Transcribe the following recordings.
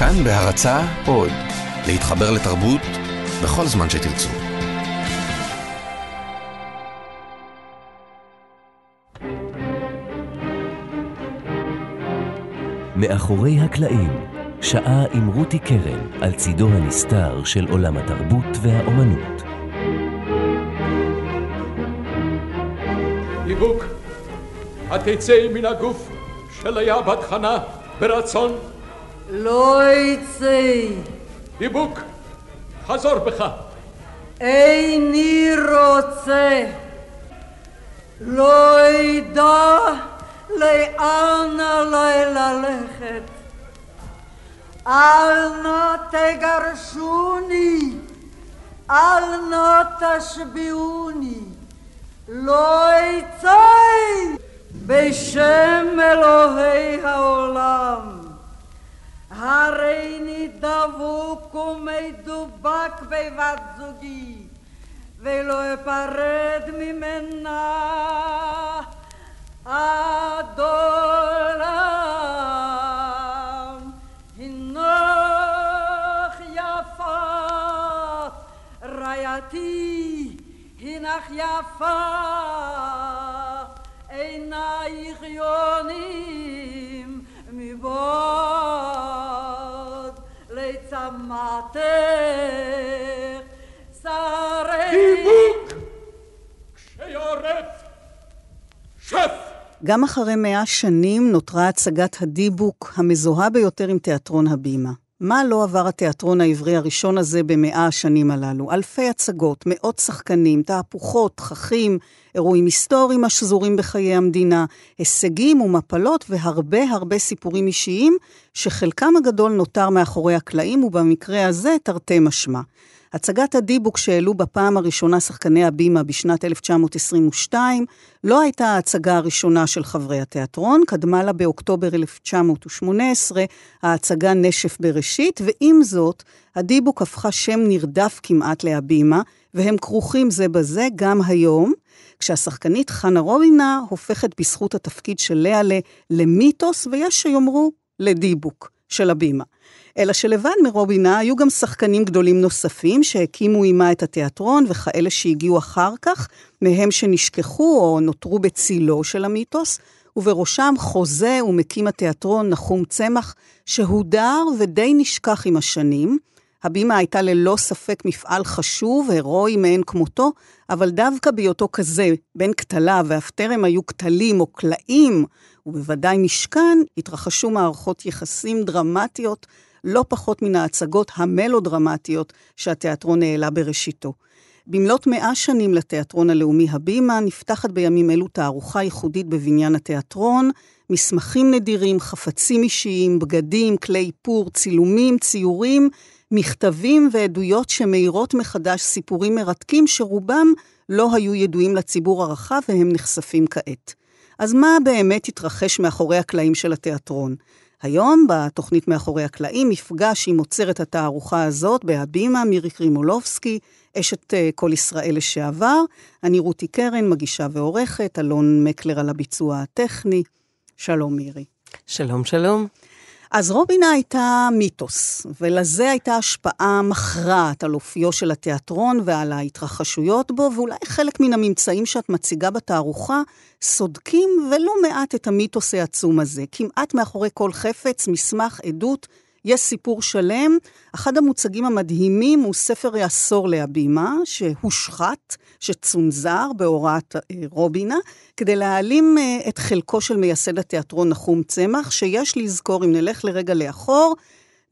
כאן בהרצה עוד, להתחבר לתרבות בכל זמן שתרצו. מאחורי הקלעים, שעה עם רותי קרן על צידו הנסתר של עולם התרבות והאומנות. דיבוק, התצא מן הגוף של היה בת חנה ברצון? לא יצא. דיבוק, חזור בך. איני רוצה. לא ידע לאן עלי ללכת. אל נא תגרשוני, אל נא תשביעוני, לא יצא בשם אלוהי העולם. הריני דבוק ומדובק בבת זוגי, ולא אפרד ממנה עד עולם. הנך יפה רעייתי, הנך יפה עינייך יונים מבעוד לצמתך שרי דיבוק! כשיורף, שף! גם אחרי מאה שנים נותרה הצגת הדיבוק המזוהה ביותר עם תיאטרון הבימה. מה לא עבר התיאטרון העברי הראשון הזה במאה השנים הללו? אלפי הצגות, מאות שחקנים, תהפוכות, תככים, אירועים היסטוריים השזורים בחיי המדינה, הישגים ומפלות והרבה הרבה סיפורים אישיים, שחלקם הגדול נותר מאחורי הקלעים, ובמקרה הזה תרתי משמע. הצגת הדיבוק שהעלו בפעם הראשונה שחקני הבימה בשנת 1922 לא הייתה ההצגה הראשונה של חברי התיאטרון, קדמה לה באוקטובר 1918 ההצגה נשף בראשית, ועם זאת, הדיבוק הפכה שם נרדף כמעט להבימה, והם כרוכים זה בזה גם היום, כשהשחקנית חנה רובינה הופכת בזכות התפקיד של לאה למיתוס, ויש שיאמרו לדיבוק של הבימה. אלא שלבד מרובינה היו גם שחקנים גדולים נוספים שהקימו עימה את התיאטרון, וכאלה שהגיעו אחר כך, מהם שנשכחו או נותרו בצילו של המיתוס, ובראשם חוזה ומקים התיאטרון נחום צמח, שהודר ודי נשכח עם השנים. הבימה הייתה ללא ספק מפעל חשוב, הירואי מאין כמותו, אבל דווקא בהיותו כזה, בין כתליו, ואף טרם היו כתלים או קלעים, ובוודאי משכן, התרחשו מערכות יחסים דרמטיות לא פחות מן ההצגות המלודרמטיות שהתיאטרון העלה בראשיתו. במלאת מאה שנים לתיאטרון הלאומי הבימה, נפתחת בימים אלו תערוכה ייחודית בבניין התיאטרון, מסמכים נדירים, חפצים אישיים, בגדים, כלי איפור, צילומים, ציורים, מכתבים ועדויות שמאירות מחדש סיפורים מרתקים שרובם לא היו ידועים לציבור הרחב והם נחשפים כעת. אז מה באמת התרחש מאחורי הקלעים של התיאטרון? היום, בתוכנית מאחורי הקלעים, מפגש עם עוצרת התערוכה הזאת בהבימה, מירי קרימולובסקי, אשת אה, כל ישראל לשעבר. אני רותי קרן, מגישה ועורכת, אלון מקלר על הביצוע הטכני. שלום מירי. שלום, שלום. אז רובינה הייתה מיתוס, ולזה הייתה השפעה מכרעת על אופיו של התיאטרון ועל ההתרחשויות בו, ואולי חלק מן הממצאים שאת מציגה בתערוכה סודקים ולא מעט את המיתוס העצום הזה. כמעט מאחורי כל חפץ, מסמך, עדות, יש סיפור שלם. אחד המוצגים המדהימים הוא ספר העשור להבימה, שהושחת, שצונזר בהוראת אה, רובינה, כדי להעלים אה, את חלקו של מייסד התיאטרון נחום צמח, שיש לזכור, אם נלך לרגע לאחור,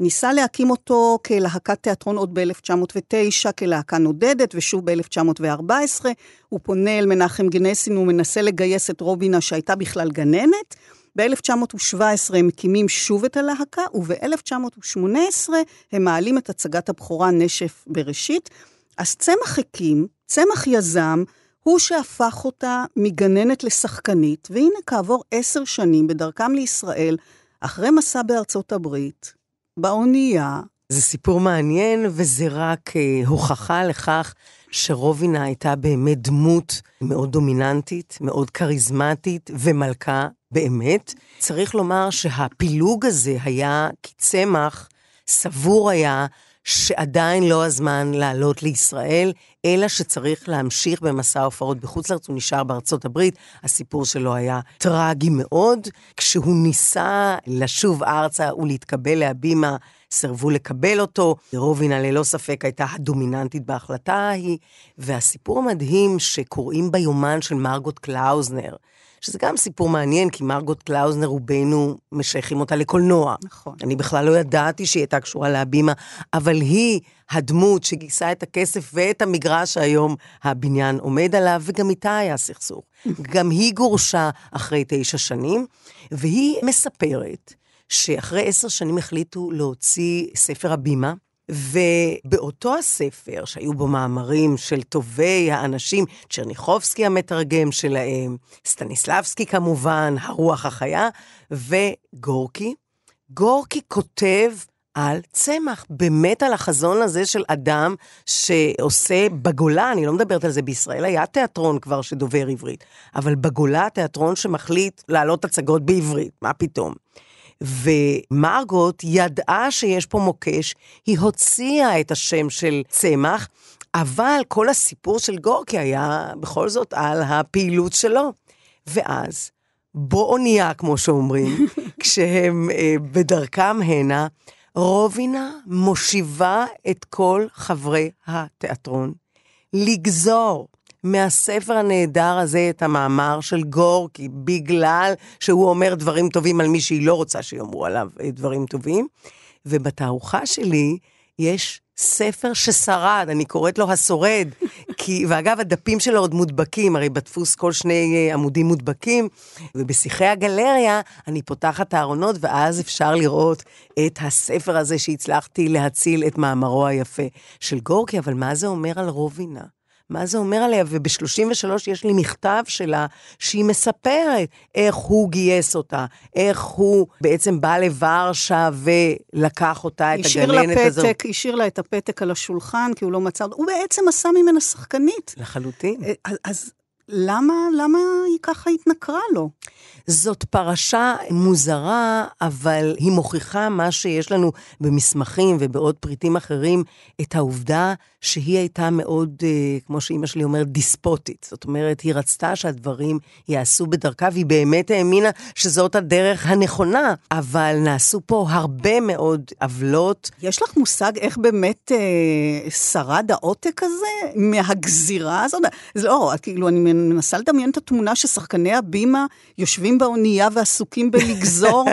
ניסה להקים אותו כלהקת תיאטרון עוד ב-1909, כלהקה נודדת, ושוב ב-1914. הוא פונה אל מנחם גנסין ומנסה לגייס את רובינה, שהייתה בכלל גננת. ב-1917 הם מקימים שוב את הלהקה, וב-1918 הם מעלים את הצגת הבכורה נשף בראשית. אז צמח הקים, צמח יזם, הוא שהפך אותה מגננת לשחקנית, והנה כעבור עשר שנים בדרכם לישראל, אחרי מסע בארצות הברית, באונייה. זה סיפור מעניין, וזה רק אה, הוכחה לכך שרובינה הייתה באמת דמות מאוד דומיננטית, מאוד כריזמטית ומלכה באמת. צריך לומר שהפילוג הזה היה כי צמח סבור היה שעדיין לא הזמן לעלות לישראל, אלא שצריך להמשיך במסע הופעות בחוץ לארץ. הוא נשאר בארצות הברית, הסיפור שלו היה טרגי מאוד. כשהוא ניסה לשוב ארצה ולהתקבל להבימה, סירבו לקבל אותו. רובינה ללא ספק הייתה הדומיננטית בהחלטה ההיא, והסיפור המדהים שקוראים ביומן של מרגוט קלאוזנר, שזה גם סיפור מעניין, כי מרגוט קלאוזנר, רובנו משייכים אותה לקולנוע. נכון. אני בכלל לא ידעתי שהיא הייתה קשורה להבימה, אבל היא הדמות שגייסה את הכסף ואת המגרש שהיום הבניין עומד עליו, וגם איתה היה סכסוך. גם היא גורשה אחרי תשע שנים, והיא מספרת שאחרי עשר שנים החליטו להוציא ספר הבימה, ובאותו הספר, שהיו בו מאמרים של טובי האנשים, צ'רניחובסקי המתרגם שלהם, סטניסלבסקי כמובן, הרוח החיה, וגורקי, גורקי כותב על צמח, באמת על החזון הזה של אדם שעושה בגולה, אני לא מדברת על זה בישראל, היה תיאטרון כבר שדובר עברית, אבל בגולה תיאטרון שמחליט להעלות הצגות בעברית, מה פתאום. ומרגוט ידעה שיש פה מוקש, היא הוציאה את השם של צמח, אבל כל הסיפור של גורקי היה בכל זאת על הפעילות שלו. ואז, באונייה, כמו שאומרים, כשהם אה, בדרכם הנה, רובינה מושיבה את כל חברי התיאטרון לגזור מהספר הנהדר הזה את המאמר של גורקי, בגלל שהוא אומר דברים טובים על מי שהיא לא רוצה שיאמרו עליו אה, דברים טובים. ובתערוכה שלי יש ספר ששרד, אני קוראת לו השורד, כי, ואגב, הדפים שלו עוד מודבקים, הרי בדפוס כל שני אה, עמודים מודבקים, ובשיחי הגלריה אני פותחת הארונות, ואז אפשר לראות את הספר הזה שהצלחתי להציל את מאמרו היפה של גורקי, אבל מה זה אומר על רובינה? מה זה אומר עליה? וב-33 יש לי מכתב שלה, שהיא מספרת איך הוא גייס אותה, איך הוא בעצם בא לוורשה ולקח אותה, את הגננת הזאת. הפתק, השאיר לה את הפתק על השולחן, כי הוא לא מצא, הוא בעצם עשה ממנה שחקנית. לחלוטין. אז, אז למה, למה היא ככה התנכרה לו? זאת פרשה מוזרה, אבל היא מוכיחה מה שיש לנו במסמכים ובעוד פריטים אחרים, את העובדה שהיא הייתה מאוד, אה, כמו שאימא שלי אומרת, דיספוטית. זאת אומרת, היא רצתה שהדברים ייעשו בדרכה, והיא באמת האמינה שזאת הדרך הנכונה, אבל נעשו פה הרבה מאוד עוולות. יש לך מושג איך באמת אה, שרד העותק הזה מהגזירה הזאת? זה לא, כאילו, אני מנסה לדמיין את התמונה ששחקני הבימה יושבים באונייה ועסוקים בלגזור.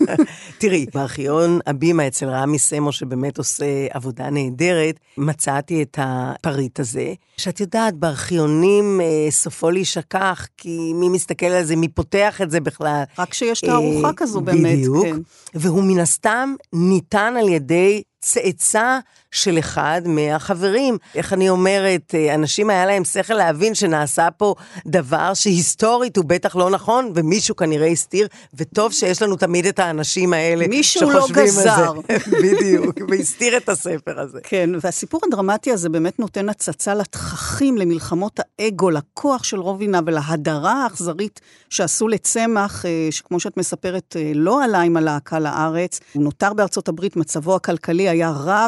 תראי, בארכיון הבימה אצל רמי סמו, שבאמת עושה עבודה נהדרת, מצאתי את הפריט הזה, שאת יודעת, בארכיונים אה, סופו להישכח, כי מי מסתכל על זה, מי פותח את זה בכלל. רק כשיש תערוכה אה, כזו באמת, בדיוק. כן. והוא מן הסתם ניתן על ידי צאצא של אחד מהחברים. איך אני אומרת, אה, אנשים היה להם שכל להבין שנעשה פה דבר שהיסטורית הוא בטח לא נכון, ומישהו כנראה הסתיר, וטוב שיש לנו תמיד את האנשים האלה מישהו לא שחושבים גזר. על זה. בדיוק, והסתיר את הספר הזה. כן, והסיפור הדרמטי הזה באמת נותן הצצה לתככים, למלחמות האגו, לכוח של רובינה ולהדרה האכזרית שעשו לצמח, אה, שכמו שאת מספרת, אה, לא עלה עם הלהקה לארץ. הוא נותר בארצות הברית, מצבו הכלכלי היה רע,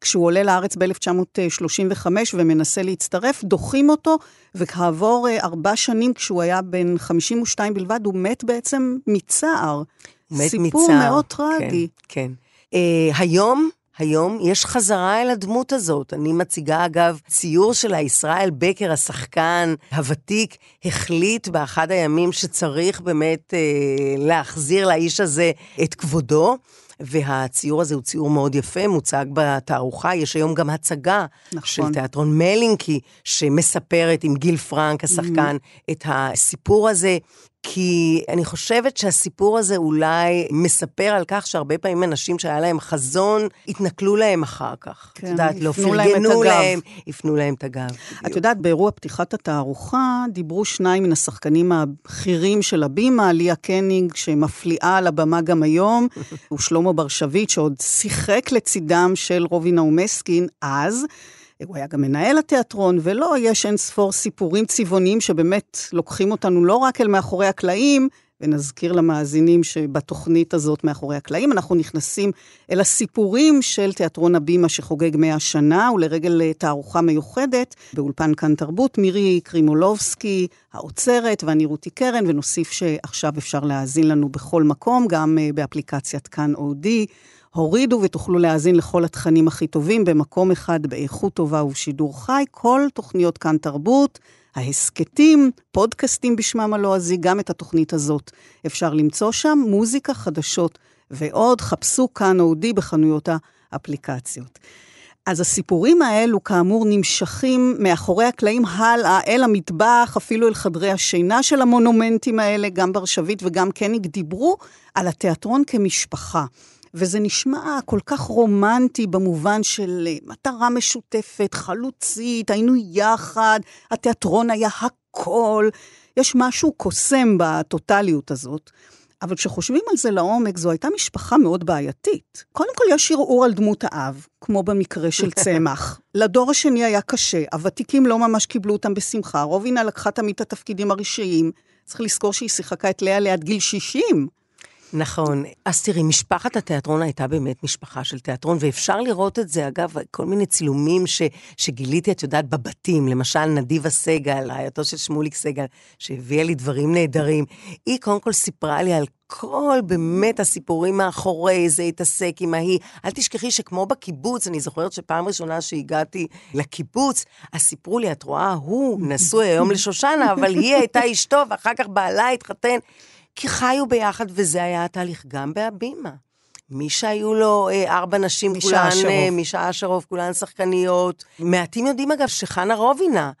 וכשהוא עולה לארץ ב-1935 ומנסה להצטרף, דוחים אותו, וכעבור אה, ארבע שנים, כשהוא היה בן 52 בלבד, הוא מת בעצם מצער. מת סיפור מצער. מאוד טרגי. כן, כן. Uh, היום, היום יש חזרה אל הדמות הזאת. אני מציגה, אגב, ציור שלה, ישראל בקר, השחקן הוותיק, החליט באחד הימים שצריך באמת uh, להחזיר לאיש הזה את כבודו. והציור הזה הוא ציור מאוד יפה, מוצג בתערוכה. יש היום גם הצגה נכון. של תיאטרון מלינקי, שמספרת עם גיל פרנק, השחקן, Mm-hmm. את הסיפור הזה. כי אני חושבת שהסיפור הזה אולי מספר על כך שהרבה פעמים אנשים שהיה להם חזון, התנכלו להם אחר כך. כן, את יודעת, לא פרגנו. להם, הפנו להם את הגב. את. יודעת, באירוע פתיחת התערוכה דיברו שניים מן השחקנים הבכירים של הבימה, ליה קניג, שמפליאה על הבמה גם היום, ושלמה ברשביט, שעוד שיחק לצידם של רובינה ומסקין אז. הוא היה גם מנהל התיאטרון, ולא, יש אין ספור סיפורים צבעוניים שבאמת לוקחים אותנו לא רק אל מאחורי הקלעים, ונזכיר למאזינים שבתוכנית הזאת מאחורי הקלעים אנחנו נכנסים אל הסיפורים של תיאטרון הבימה שחוגג 100 שנה, ולרגל תערוכה מיוחדת באולפן כאן תרבות, מירי קרימולובסקי, האוצרת, ואני רותי קרן, ונוסיף שעכשיו אפשר להאזין לנו בכל מקום, גם אה, באפליקציית כאן אודי. הורידו ותוכלו להאזין לכל התכנים הכי טובים במקום אחד, באיכות טובה ובשידור חי, כל תוכניות כאן תרבות. ההסכתים, פודקאסטים בשמם הלועזי, גם את התוכנית הזאת אפשר למצוא שם, מוזיקה, חדשות ועוד. חפשו כאן אודי בחנויות האפליקציות. אז הסיפורים האלו, כאמור, נמשכים מאחורי הקלעים הלאה, אל המטבח, אפילו אל חדרי השינה של המונומנטים האלה, גם ברשבית וגם קניג, דיברו על התיאטרון כמשפחה. וזה נשמע כל כך רומנטי במובן של אה, מטרה משותפת, חלוצית, היינו יחד, התיאטרון היה הכל. יש משהו קוסם בטוטליות הזאת. אבל כשחושבים על זה לעומק, זו הייתה משפחה מאוד בעייתית. קודם כל, יש ערעור על דמות האב, כמו במקרה של צמח. לדור השני היה קשה, הוותיקים לא ממש קיבלו אותם בשמחה, רובינה לקחה תמיד את התפקידים הראשיים. צריך לזכור שהיא שיחקה את לאה ליד גיל 60. נכון. אז תראי, משפחת התיאטרון הייתה באמת משפחה של תיאטרון, ואפשר לראות את זה, אגב, כל מיני צילומים ש, שגיליתי, את יודעת, בבתים. למשל, נדיבה סגל, רעייתו של שמוליק סגל, שהביאה לי דברים נהדרים. היא קודם כל סיפרה לי על כל באמת הסיפורים מאחורי זה התעסק עם ההיא. אל תשכחי שכמו בקיבוץ, אני זוכרת שפעם ראשונה שהגעתי לקיבוץ, אז סיפרו לי, את רואה, הוא נשוי היום לשושנה, אבל היא הייתה אשתו, ואחר כך בעלה התחתן. כי חיו ביחד, וזה היה התהליך גם בהבימה. מי שהיו לו אה, ארבע נשים, כולן, אה, מישה אשרוב, כולן שחקניות. מעטים יודעים אגב שחנה רובינה,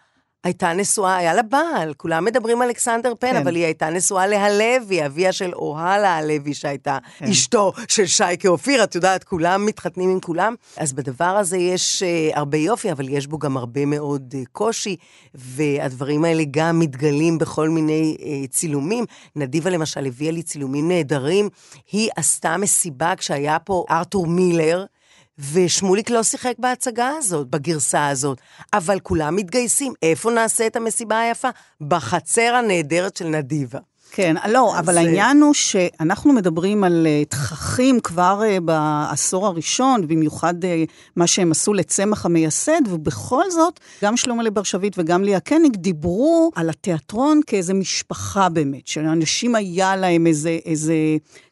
הייתה נשואה, היה לה בעל, כולם מדברים על אלכסנדר פן, כן. אבל היא הייתה נשואה להלוי, אביה של אוהלה הלוי, שהייתה כן. אשתו של שייקה אופיר, את יודעת, כולם מתחתנים עם כולם. אז בדבר הזה יש uh, הרבה יופי, אבל יש בו גם הרבה מאוד uh, קושי, והדברים האלה גם מתגלים בכל מיני uh, צילומים. נדיבה למשל הביאה לי צילומים נהדרים, היא עשתה מסיבה כשהיה פה ארתור מילר, ושמוליק לא שיחק בהצגה הזאת, בגרסה הזאת, אבל כולם מתגייסים. איפה נעשה את המסיבה היפה? בחצר הנהדרת של נדיבה. כן, לא, אבל זה... העניין הוא שאנחנו מדברים על uh, תככים כבר uh, בעשור הראשון, במיוחד uh, מה שהם עשו לצמח המייסד, ובכל זאת, גם שלמה לברשבית וגם ליה קניג דיברו על התיאטרון כאיזה משפחה באמת, שלאנשים היה להם איזה, איזה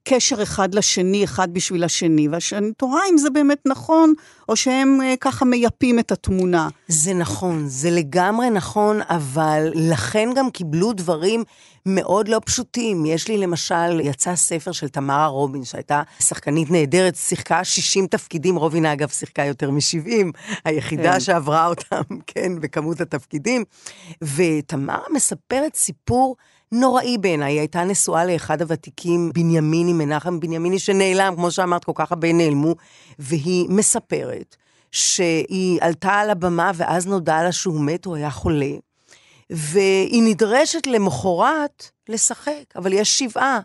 קשר אחד לשני, אחד בשביל השני, ואני תוהה אם זה באמת נכון, או שהם אה, ככה מייפים את התמונה. זה נכון, זה לגמרי נכון, אבל לכן גם קיבלו דברים מאוד לא פשוטים. יש לי למשל, יצא ספר של תמרה רובין, שהייתה שחקנית נהדרת, שיחקה 60 תפקידים, רובינה אגב שיחקה יותר מ-70, היחידה כן. שעברה אותם, כן, בכמות התפקידים. ותמרה מספרת סיפור נוראי בעיניי. היא הייתה נשואה לאחד הוותיקים, בנימיני, מנחם בנימיני, שנעלם, כמו שאמרת, כל כך הרבה נעלמו, והיא מספרת שהיא עלתה על הבמה ואז נודע לה שהוא מת, הוא היה חולה, והיא נדרשת למחרת לשחק, אבל יש שבעה.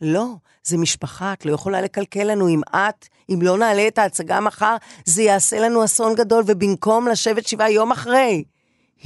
לא, זה משפחה, את לא יכולה לקלקל לנו. אם את, אם לא נעלה את ההצגה מחר, זה יעשה לנו אסון גדול, ובמקום לשבת שבעה יום אחרי,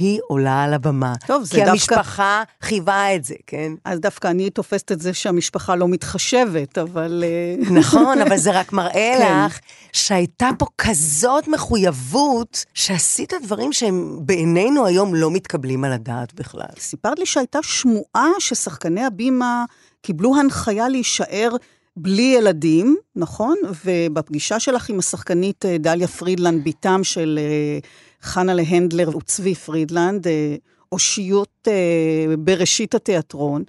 היא עולה על הבמה. טוב, זה כי דווקא... כי המשפחה חייבה את זה, כן? אז דווקא אני תופסת את זה שהמשפחה לא מתחשבת, אבל... אה, נכון, אבל זה רק מראה כן. לך שהייתה פה כזאת מחויבות, שעשית דברים שהם בעינינו היום לא מתקבלים על הדעת בכלל. סיפרת לי שהייתה שמועה ששחקני הבימה קיבלו הנחיה להישאר בלי ילדים, נכון? ובפגישה שלך עם השחקנית אה, דליה פרידלנד, בתם של אה, חנה הנדלר וצבי פרידלנד, אה, אושיות בראשית התיאטרון,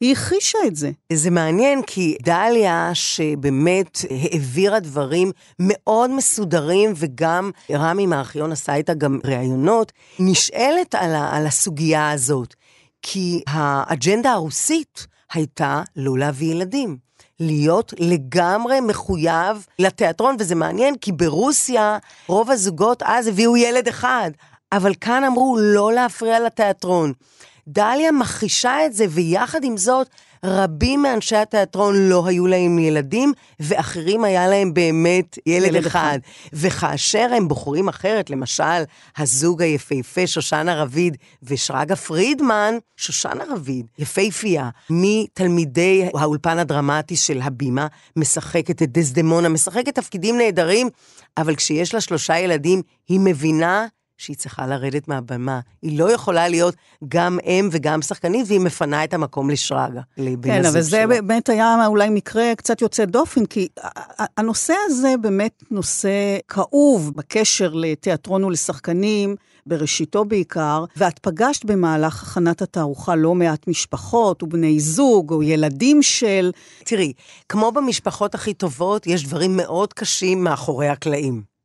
היא הכחישה את זה. זה מעניין, כי דליה, שבאמת העבירה דברים מאוד מסודרים, וגם רמי מהארכיון עשה איתה גם ראיונות, נשאלת על, ה- על הסוגיה הזאת. כי האג'נדה הרוסית הייתה לא להביא ילדים. להיות לגמרי מחויב לתיאטרון, וזה מעניין, כי ברוסיה רוב הזוגות אז הביאו ילד אחד, אבל כאן אמרו לא להפריע לתיאטרון. דליה מכחישה את זה, ויחד עם זאת, רבים מאנשי התיאטרון לא היו להם ילדים, ואחרים היה להם באמת ילד, ילד אחד. אחד. וכאשר הם בוחרים אחרת, למשל, הזוג היפהפה שושנה רביד ושרגא פרידמן, שושנה רביד, יפהפייה, מתלמידי האולפן הדרמטי של הבימה, משחקת את דסדמונה, משחקת תפקידים נהדרים, אבל כשיש לה שלושה ילדים, היא מבינה שהיא צריכה לרדת מהבמה. היא לא יכולה להיות גם אם וגם שחקנית, והיא מפנה את המקום לשרגא, לבן כן, אבל זה שלה. באמת היה אולי מקרה קצת יוצא דופן, כי הנושא הזה באמת נושא כאוב בקשר לתיאטרון ולשחקנים, בראשיתו בעיקר, ואת פגשת במהלך הכנת התערוכה לא מעט משפחות ובני זוג או ילדים של... תראי, כמו במשפחות הכי טובות, יש דברים מאוד קשים מאחורי הקלעים.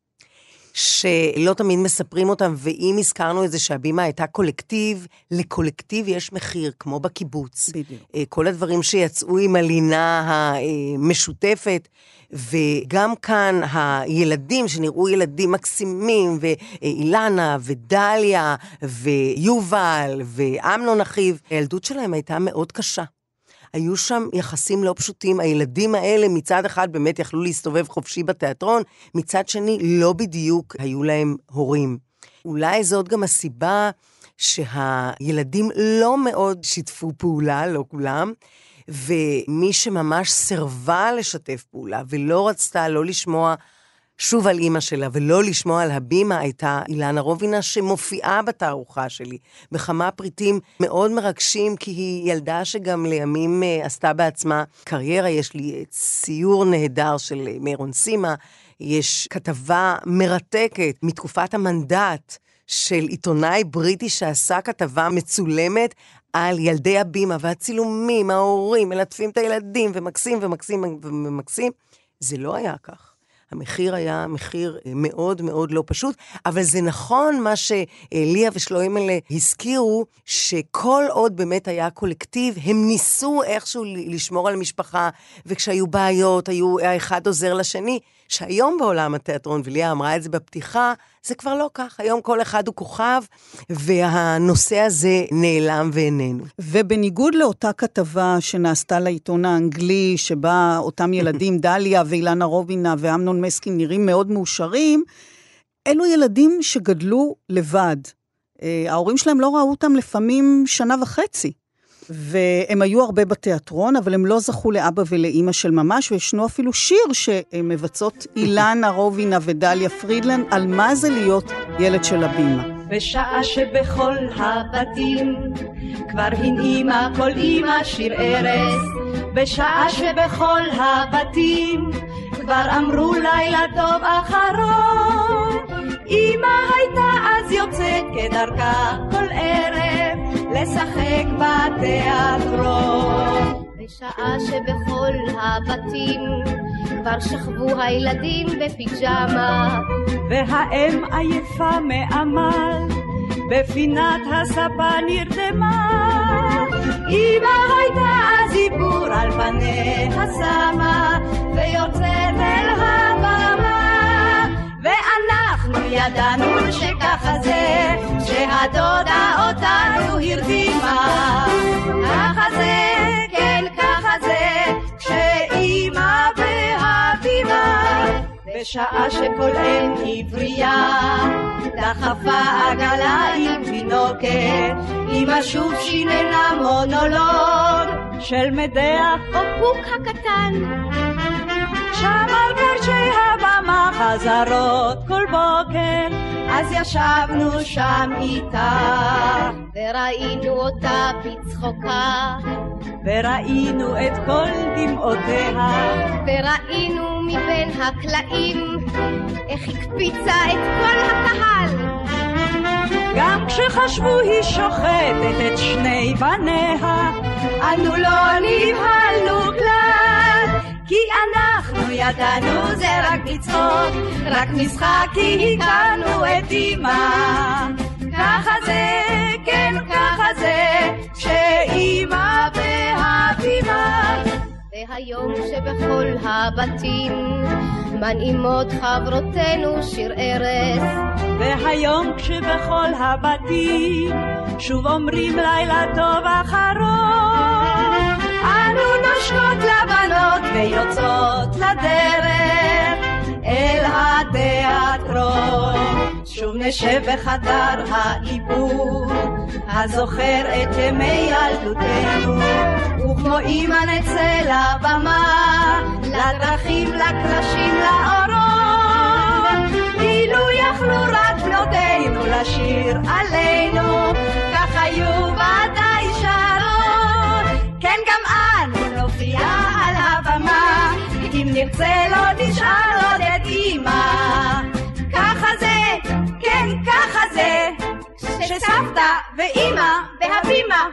שלא תמיד מספרים אותם, ואם הזכרנו את זה שהבימה הייתה קולקטיב, לקולקטיב יש מחיר, כמו בקיבוץ. בדיוק. אה, כל הדברים שיצאו עם הלינה המשותפת, וגם כאן הילדים שנראו ילדים מקסימים, ואילנה, ודליה, ויובל, ואמנון אחיו, הילדות שלהם הייתה מאוד קשה. היו שם יחסים לא פשוטים. הילדים האלה מצד אחד באמת יכלו להסתובב חופשי בתיאטרון, מצד שני לא בדיוק היו להם הורים. אולי זאת גם הסיבה שהילדים לא מאוד שיתפו פעולה, לא כולם, ומי שממש סירבה לשתף פעולה ולא רצתה לא לשמוע שוב על אימא שלה ולא לשמוע על הבימה הייתה אילנה רובינה שמופיעה בתערוכה שלי בכמה פריטים מאוד מרגשים כי היא ילדה שגם לימים uh, עשתה בעצמה קריירה, יש לי ציור נהדר של uh, מירון סימה, יש כתבה מרתקת מתקופת המנדט של עיתונאי בריטי שעשה כתבה מצולמת על ילדי הבימה והצילומים, ההורים מלטפים את הילדים ומקסים ומקסים ומקסים. זה לא היה כך. המחיר היה מחיר אה, מאוד מאוד לא פשוט, אבל זה נכון מה שליה ושלוימלה הזכירו, שכל עוד באמת היה קולקטיב, הם ניסו איכשהו לשמור על המשפחה, וכשהיו בעיות, היו, האחד עוזר לשני. שהיום בעולם התיאטרון, וליה אמרה את זה בפתיחה, זה כבר לא כך. היום כל אחד הוא כוכב, והנושא הזה נעלם ואיננו. ובניגוד לאותה כתבה שנעשתה לעיתון האנגלי, שבה אותם ילדים, דליה ואילנה רובינה ואמנון מסקין נראים מאוד מאושרים, אלו ילדים שגדלו לבד. אה, ההורים שלהם לא ראו אותם לפעמים שנה וחצי. והם היו הרבה בתיאטרון, אבל הם לא זכו לאבא ולאימא של ממש, וישנו אפילו שיר שמבצעות אילנה רובינה ודליה פרידלנד, על מה זה להיות ילד של הבימה. בשעה שבכל הבתים כבר הנעימה כל אמא שיר ארז, בשעה שבכל הבתים כבר אמרו לילה טוב אחרון, אמא הייתה אז יוצאת כדרכה כל ערב לשחק בתיאטרון. בשעה שבכל הבתים כבר שכבו הילדים בפיג'מה. והאם עייפה מעמל? בפינת הספה נרדמה. אמא הייתה אז על פניה שמה ויוצאת אל הבמה. ואנחנו ידענו שככה זה שהדודה אותנו הרדימה. ככה זה, כן ככה זה כשאימא בשעה שכל אם עברייה דחפה עגלה עם תינוקת אמא שוב שיננה מונולוג של מדח או פוק הקטן. שם על הבמה חזרות כל בוקר אז ישבנו שם איתה. וראינו אותה בצחוקה. וראינו את כל דמעותיה. וראינו מבין הקלעים איך הקפיצה את כל הקהל. גם כשחשבו היא שוחטת את שני בניה אנו לא נבהלנו כי אנחנו ידענו זה רק לצחוק רק משחק כי הכרנו את אמא ככה זה, כן ככה זה כשאמא בהבימה והיום שבכל הבתים מנעימות חברותינו שיר ארס והיום כשבכל הבתים שוב אומרים לילה טוב אחרון הבנות ויוצאות לדרך אל התיאטרון. שוב נשב בחדר העיבור, הזוכר את ימי ילדותנו, וכמו אמא נצא לבמה, לדרכים, לקרשים, לאורות. אילו יכלו רק בנותינו לשיר עלינו, כך היו ודאי שרות. כן, גם אנו נופיע על הבמה, אם נרצה לא נשאר עוד את אמא. ככה זה, כן, ככה זה, שסבתא ואימא והבימה.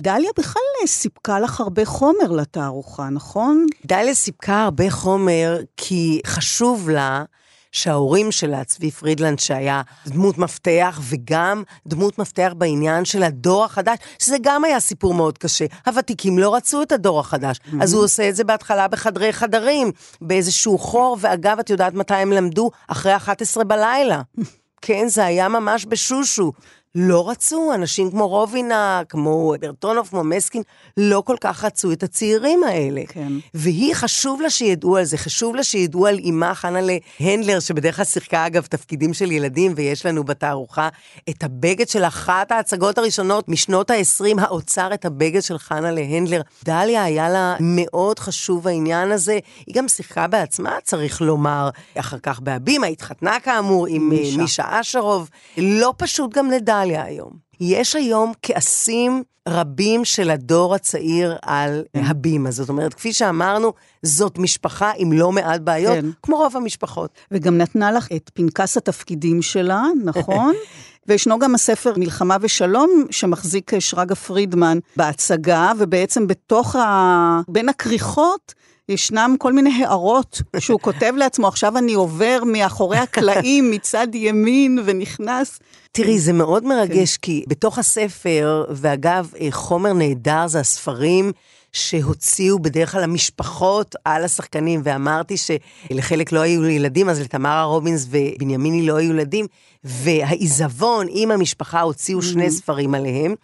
דליה בכלל סיפקה לך הרבה חומר לתערוכה, נכון? דליה סיפקה הרבה חומר כי חשוב לה שההורים שלה, צבי פרידלנד, שהיה דמות מפתח, וגם דמות מפתח בעניין של הדור החדש, שזה גם היה סיפור מאוד קשה. הוותיקים לא רצו את הדור החדש, mm-hmm. אז הוא עושה את זה בהתחלה בחדרי חדרים, באיזשהו חור, ואגב, את יודעת מתי הם למדו? אחרי 11 בלילה. כן, זה היה ממש בשושו. לא רצו, אנשים כמו רובינה, כמו ברטונוב, כמו מסקין, לא כל כך רצו את הצעירים האלה. כן. והיא, חשוב לה שידעו על זה, חשוב לה שידעו על אימה חנה להנדלר, שבדרך כלל שיחקה אגב תפקידים של ילדים, ויש לנו בתערוכה את הבגד של אחת ההצגות הראשונות משנות ה-20, האוצר את הבגד של חנה להנדלר. דליה היה לה מאוד חשוב העניין הזה, היא גם שיחקה בעצמה, צריך לומר, אחר כך בהבימה, התחתנה כאמור עם מישה, מישה אשרוב. לא פשוט גם לדליה. דליה היום. יש היום כעסים רבים של הדור הצעיר על כן. הבימה. זאת אומרת, כפי שאמרנו, זאת משפחה עם לא מעט בעיות, כן. כמו רוב המשפחות. וגם נתנה לך את פנקס התפקידים שלה, נכון? וישנו גם הספר מלחמה ושלום, שמחזיק שרגא פרידמן בהצגה, ובעצם בתוך ה... בין הכריכות, ישנם כל מיני הערות שהוא כותב לעצמו, עכשיו אני עובר מאחורי הקלעים מצד ימין ונכנס. תראי, זה מאוד מרגש, כן. כי בתוך הספר, ואגב, אה, חומר נהדר זה הספרים שהוציאו בדרך כלל המשפחות על השחקנים, ואמרתי שלחלק לא היו ילדים, אז לתמרה רובינס ובנימיני לא היו ילדים, והעיזבון עם המשפחה הוציאו שני mm-hmm. ספרים עליהם,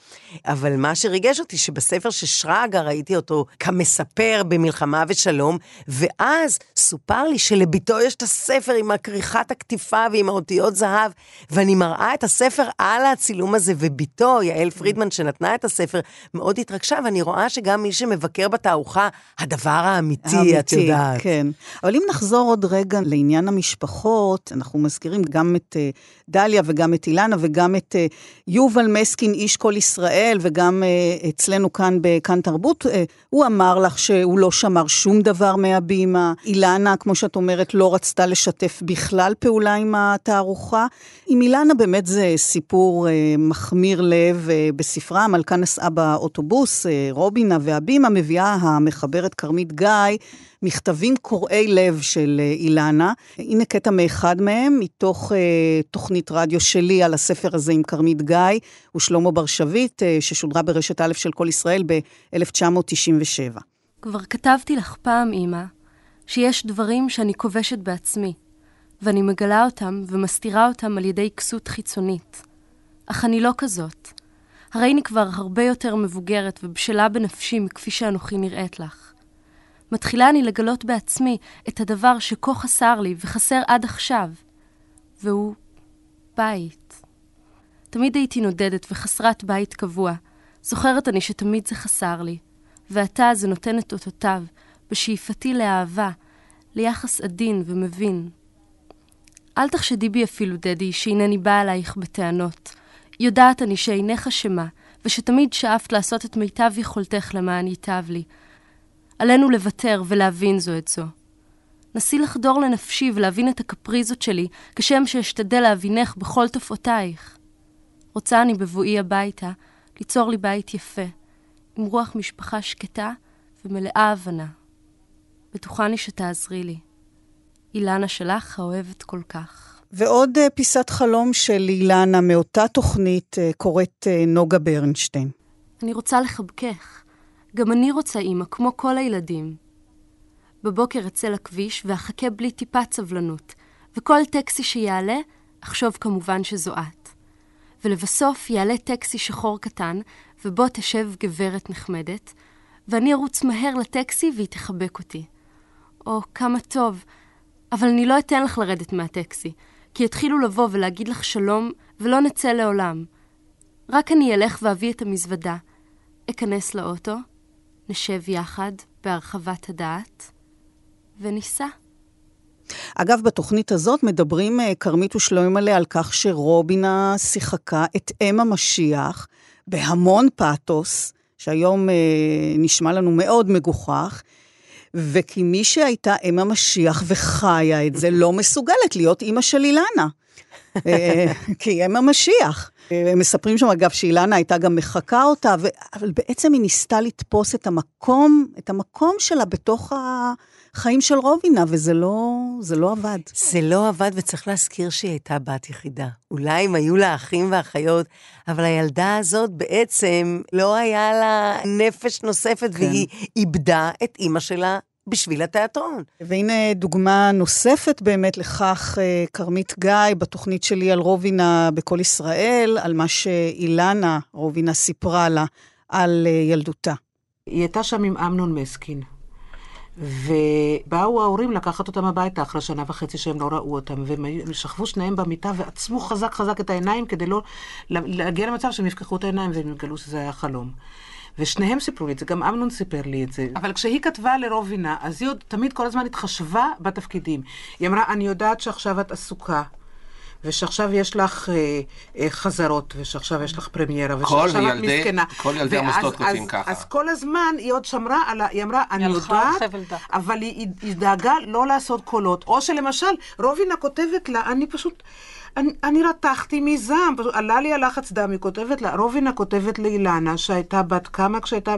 אבל מה שריגש אותי, שבספר של שרגא ראיתי אותו כמספר במלחמה ושלום, ואז סופר לי שלביתו יש את הספר עם הכריכת הקטיפה ועם האותיות זהב, ואני מראה את הספר על הצילום הזה, וביתו, יעל פרידמן, שנתנה את הספר, מאוד התרגשה, ואני רואה שגם מי שמבקר בתערוכה, הדבר האמיתי, האמיתי את יודעת. כן. אבל אם נחזור עוד רגע לעניין המשפחות, אנחנו מזכירים גם את uh, דליה וגם את אילנה וגם את uh, יובל מסקין, איש כל ישראל, וגם uh, אצלנו כאן בכאן תרבות, uh, הוא אמר לך שהוא לא שמר שום דבר מהבימה. אילנה, כמו שאת אומרת, לא רצתה לשתף בכלל פעולה עם התערוכה. עם אילנה באמת זה סיפור uh, מחמיר לב. Uh, בספרה המלכה נסעה באוטובוס, uh, רובינה והבימה מביאה המחברת כרמית גיא. מכתבים קורעי לב של אה, אילנה. הנה קטע מאחד מהם, מתוך uh, תוכנית רדיו שלי על הספר הזה עם כרמית גיא ושלמה בר שביט, uh, ששודרה ברשת א' של כל ישראל ב-1997. כבר כתבתי לך פעם, אמא, שיש דברים שאני כובשת בעצמי, ואני מגלה אותם ומסתירה אותם על ידי כסות חיצונית. אך אני לא כזאת. הרי אני כבר הרבה יותר מבוגרת ובשלה בנפשי מכפי שאנוכי נראית לך. מתחילה אני לגלות בעצמי את הדבר שכה חסר לי וחסר עד עכשיו, והוא בית. תמיד הייתי נודדת וחסרת בית קבוע. זוכרת אני שתמיד זה חסר לי, ועתה זה נותן את אותותיו, בשאיפתי לאהבה, ליחס עדין ומבין. אל תחשדי בי אפילו, דדי, שהנני באה אלייך בטענות. יודעת אני שאינך אשמה, ושתמיד שאפת לעשות את מיטב יכולתך למען ייטב לי, עלינו לוותר ולהבין זו את זו. נסי לחדור לנפשי ולהבין את הקפריזות שלי, כשם שאשתדל להבינך בכל תופעותייך. רוצה אני בבואי הביתה ליצור לי בית יפה, עם רוח משפחה שקטה ומלאה הבנה. בטוחני שתעזרי לי. אילנה שלך האוהבת כל כך. ועוד uh, פיסת חלום של אילנה מאותה תוכנית uh, קוראת uh, נוגה ברנשטיין. אני רוצה לחבקך. גם אני רוצה אימא, כמו כל הילדים. בבוקר אצא לכביש ואחכה בלי טיפת סבלנות, וכל טקסי שיעלה, אחשוב כמובן שזו את. ולבסוף יעלה טקסי שחור קטן, ובו תשב גברת נחמדת, ואני ארוץ מהר לטקסי והיא תחבק אותי. או, כמה טוב, אבל אני לא אתן לך לרדת מהטקסי, כי יתחילו לבוא ולהגיד לך שלום, ולא נצא לעולם. רק אני אלך ואביא את המזוודה, אכנס לאוטו, נשב יחד בהרחבת הדעת, וניסע. אגב, בתוכנית הזאת מדברים אה, כרמית ושלומי מלא על כך שרובינה שיחקה את אם המשיח בהמון פאתוס, שהיום אה, נשמע לנו מאוד מגוחך, וכי מי שהייתה אם המשיח וחיה את זה, לא מסוגלת להיות אימא של אילנה. אה, כי היא אם המשיח. אה, הם מספרים שם, אגב, שאילנה הייתה גם מחקה אותה, ו... אבל בעצם היא ניסתה לתפוס את המקום, את המקום שלה בתוך החיים של רובינה, וזה לא, זה לא עבד. זה לא עבד, וצריך להזכיר שהיא הייתה בת יחידה. אולי אם היו לה אחים ואחיות, אבל הילדה הזאת בעצם לא היה לה נפש נוספת, כן. והיא איבדה את אימא שלה בשביל התיאטרון. והנה דוגמה נוספת באמת לכך, אה, כרמית גיא, בתוכנית שלי על רובינה בקול ישראל, על מה שאילנה רובינה סיפרה לה על אה, ילדותה. היא הייתה שם עם אמנון מסקין. ובאו ההורים לקחת אותם הביתה אחרי שנה וחצי שהם לא ראו אותם, והם שכבו שניהם במיטה ועצמו חזק חזק את העיניים כדי לא להגיע למצב שהם יפקחו את העיניים והם יגלו שזה היה חלום. ושניהם סיפרו לי את זה, גם אמנון סיפר לי את זה. אבל כשהיא כתבה לרובינה, אז היא עוד תמיד כל הזמן התחשבה בתפקידים. היא אמרה, אני יודעת שעכשיו את עסוקה. ושעכשיו יש לך אה, אה, חזרות, ושעכשיו יש לך פרמיירה, ושעכשיו את מסכנה. כל ילדי המוסדות כותבים ככה. אז כל הזמן היא עוד שמרה על ה... היא אמרה, אני יודעת, אבל היא, היא דאגה לא לעשות קולות. או שלמשל, רובינה כותבת לה, אני פשוט... אני, רתחתי מזעם, עלה לי הלחץ דם, היא כותבת רובינה כותבת לאילנה, שהייתה בת כמה כשהייתה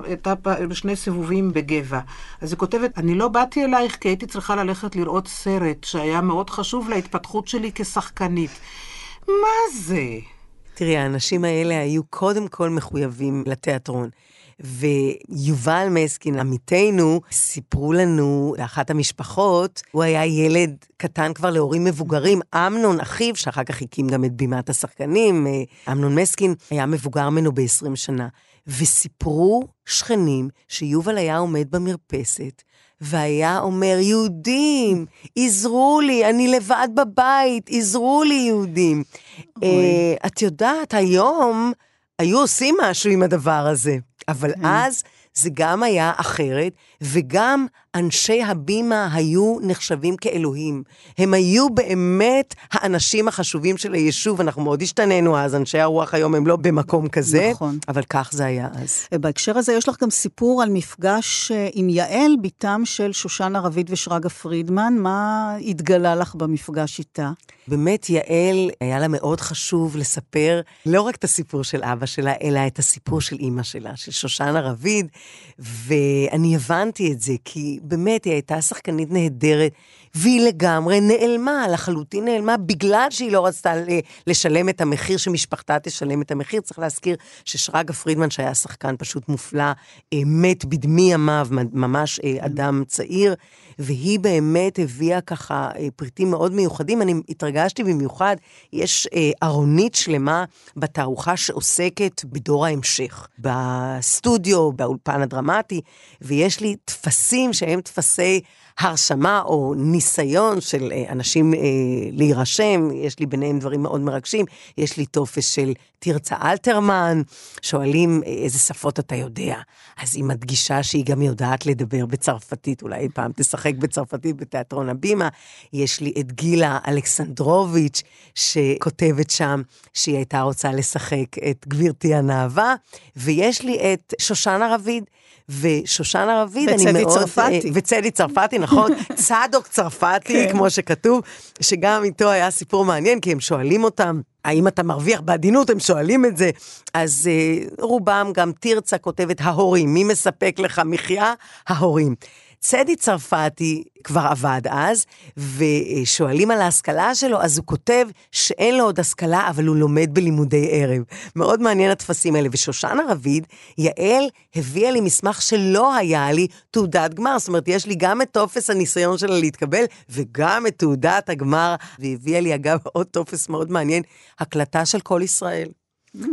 בשני סיבובים בגבע. אז היא כותבת, אני לא באתי אלייך כי הייתי צריכה ללכת לראות סרט שהיה מאוד חשוב להתפתחות שלי כשחקנית. מה זה? תראי, האנשים האלה היו קודם כל מחויבים לתיאטרון. ויובל מסקין, עמיתנו, סיפרו לנו, לאחת המשפחות, הוא היה ילד קטן כבר להורים מבוגרים. אמנון, אחיו, שאחר כך הקים גם את בימת השחקנים, אה, אמנון מסקין, היה מבוגר ממנו ב-20 שנה. וסיפרו שכנים שיובל היה עומד במרפסת, והיה אומר, יהודים, עזרו לי, אני לבד בבית, עזרו לי, יהודים. Uh, את יודעת, היום היו עושים משהו עם הדבר הזה. אבל. אז זה גם היה אחרת, וגם אנשי הבימה היו נחשבים כאלוהים. הם היו באמת האנשים החשובים של היישוב, אנחנו מאוד השתננו אז, אנשי הרוח היום הם לא במקום כזה, נכון. אבל כך זה היה אז. בהקשר הזה יש לך גם סיפור על מפגש אה, עם יעל, בתם של שושנה רביד ושרגא פרידמן, מה התגלה לך במפגש איתה? באמת, יעל, היה לה מאוד חשוב לספר לא רק את הסיפור של אבא שלה, אלא את הסיפור של אימא שלה, של שושנה רביד, ואני הבנתי את זה, כי באמת היא הייתה שחקנית נהדרת, והיא לגמרי נעלמה, לחלוטין נעלמה, בגלל שהיא לא רצתה לשלם את המחיר, שמשפחתה תשלם את המחיר. צריך להזכיר ששרגא פרידמן, שהיה שחקן פשוט מופלא, אה, מת בדמי ימיו, ממש אה, אדם צעיר, והיא באמת הביאה ככה אה, פריטים מאוד מיוחדים. אני התרגשתי במיוחד, יש ארונית שלמה בתערוכה שעוסקת בדור ההמשך, בסטודיו, באולפן הדרמטי, ויש לי טפסים שהם טפסי הרשמה או ניסיון של אה, אנשים אה, להירשם, יש לי ביניהם דברים מאוד מרגשים, יש לי טופס של תרצה אלתרמן, שואלים אה, איזה שפות אתה יודע. אז היא מדגישה שהיא גם יודעת לדבר בצרפתית, אולי פעם תשחק בצרפתית בתיאטרון הבימה. יש לי את גילה אלכסנדרוביץ', שכותבת שם שהיא הייתה רוצה לשחק את גבירתי הנאווה, ויש לי את שושנה רביד. ושושנה רביד, אני מאוד... וצדי צרפתי. וצדי צרפתי, נכון. צדוק צרפתי, כן. כמו שכתוב, שגם איתו היה סיפור מעניין, כי הם שואלים אותם, האם אתה מרוויח בעדינות? הם שואלים את זה. אז uh, רובם, גם תרצה כותבת ההורים, מי מספק לך מחיה? ההורים. צדי צרפתי כבר עבד אז, ושואלים על ההשכלה שלו, אז הוא כותב שאין לו עוד השכלה, אבל הוא לומד בלימודי ערב. מאוד מעניין הטפסים האלה. ושושנה רביד, יעל הביאה לי מסמך שלא היה לי תעודת גמר. זאת אומרת, יש לי גם את טופס הניסיון שלה להתקבל, וגם את תעודת הגמר, והביאה לי אגב עוד טופס מאוד מעניין, הקלטה של כל ישראל.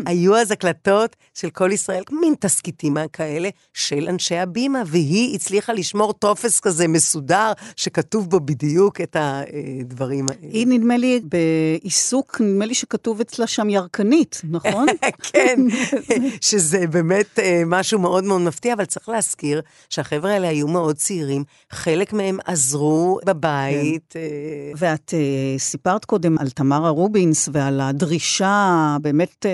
היו אז הקלטות של כל ישראל, מין תסכיתים כאלה של אנשי הבימה, והיא הצליחה לשמור טופס כזה מסודר, שכתוב בו בדיוק את הדברים האלה. היא נדמה לי בעיסוק, נדמה לי שכתוב אצלה שם ירקנית, נכון? כן, שזה באמת אה, משהו מאוד מאוד מפתיע, אבל צריך להזכיר שהחבר'ה האלה היו מאוד צעירים, חלק מהם עזרו בבית. כן. אה, ואת uh, סיפרת קודם על תמרה רובינס ועל הדרישה באמת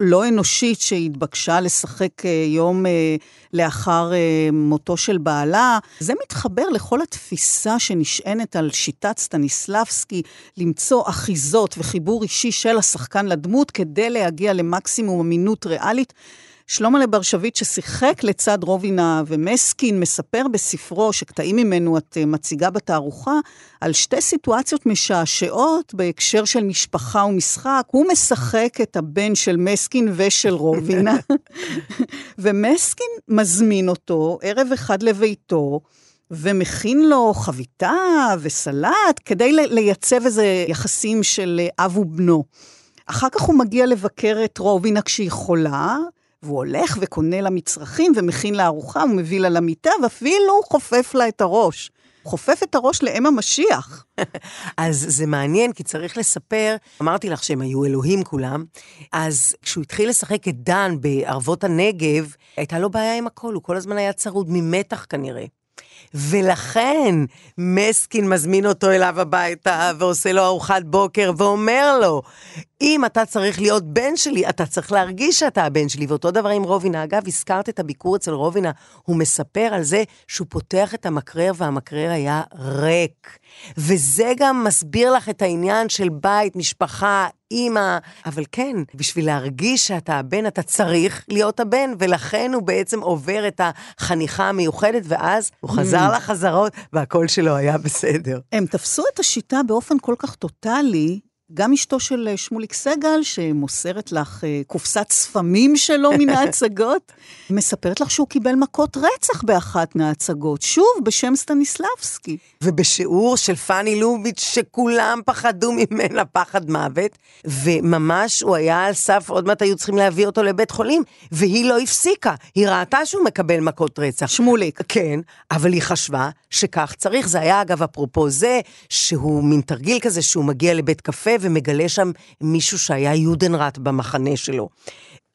לא אנושית שהתבקשה לשחק uh, יום uh, לאחר uh, מותו של בעלה. זה מתחבר לכל התפיסה שנשענת על שיטת סטניסלבסקי, למצוא אחיזות וחיבור אישי של השחקן לדמות כדי להגיע למקסימום אמינות ריאלית. שלמה לברשביט, ששיחק לצד רובינה ומסקין, מספר בספרו, שקטעים ממנו את אה, מציגה בתערוכה, על שתי סיטואציות משעשעות בהקשר של משפחה ומשחק. הוא משחק את הבן של מסקין ושל רובינה, ומסקין מזמין אותו ערב אחד לביתו, ומכין לו חביתה וסלט כדי לייצב איזה יחסים של אה, אב ובנו. אחר כך הוא מגיע לבקר את רובינה כשהיא חולה, והוא הולך וקונה לה מצרכים ומכין לה ארוחה, הוא מביא לה למיטה, ואפילו חופף לה את הראש. חופף את הראש לאם המשיח. אז זה מעניין, כי צריך לספר, אמרתי לך שהם היו אלוהים כולם, אז כשהוא התחיל לשחק את דן בערבות הנגב, הייתה לו בעיה עם הכל, הוא כל הזמן היה צרוד ממתח כנראה. ולכן מסקין מזמין אותו אליו הביתה ועושה לו ארוחת בוקר ואומר לו, אם אתה צריך להיות בן שלי, אתה צריך להרגיש שאתה הבן שלי. ואותו דבר עם רובינה. אגב, הזכרת את הביקור אצל רובינה, הוא מספר על זה שהוא פותח את המקרר והמקרר היה ריק. וזה גם מסביר לך את העניין של בית, משפחה, אימא. אבל כן, בשביל להרגיש שאתה הבן, אתה צריך להיות הבן, ולכן הוא בעצם עובר את החניכה המיוחדת, ואז הוא חזר mm. לחזרות, והקול שלו היה בסדר. הם תפסו את השיטה באופן כל כך טוטאלי, גם אשתו של אה, שמוליק סגל, שמוסרת לך אה, קופסת ספמים שלו מן ההצגות, מספרת לך שהוא קיבל מכות רצח באחת מההצגות, שוב, בשם סטניסלבסקי. ובשיעור של פאני לוביץ', שכולם פחדו ממנה פחד מוות, וממש הוא היה על סף, עוד מעט היו צריכים להביא אותו לבית חולים, והיא לא הפסיקה. היא ראתה שהוא מקבל מכות רצח. שמוליק. כן, אבל היא חשבה שכך צריך. זה היה, אגב, אפרופו זה, שהוא מין תרגיל כזה, שהוא מגיע לבית קפה, ומגלה שם מישהו שהיה יודנראט במחנה שלו.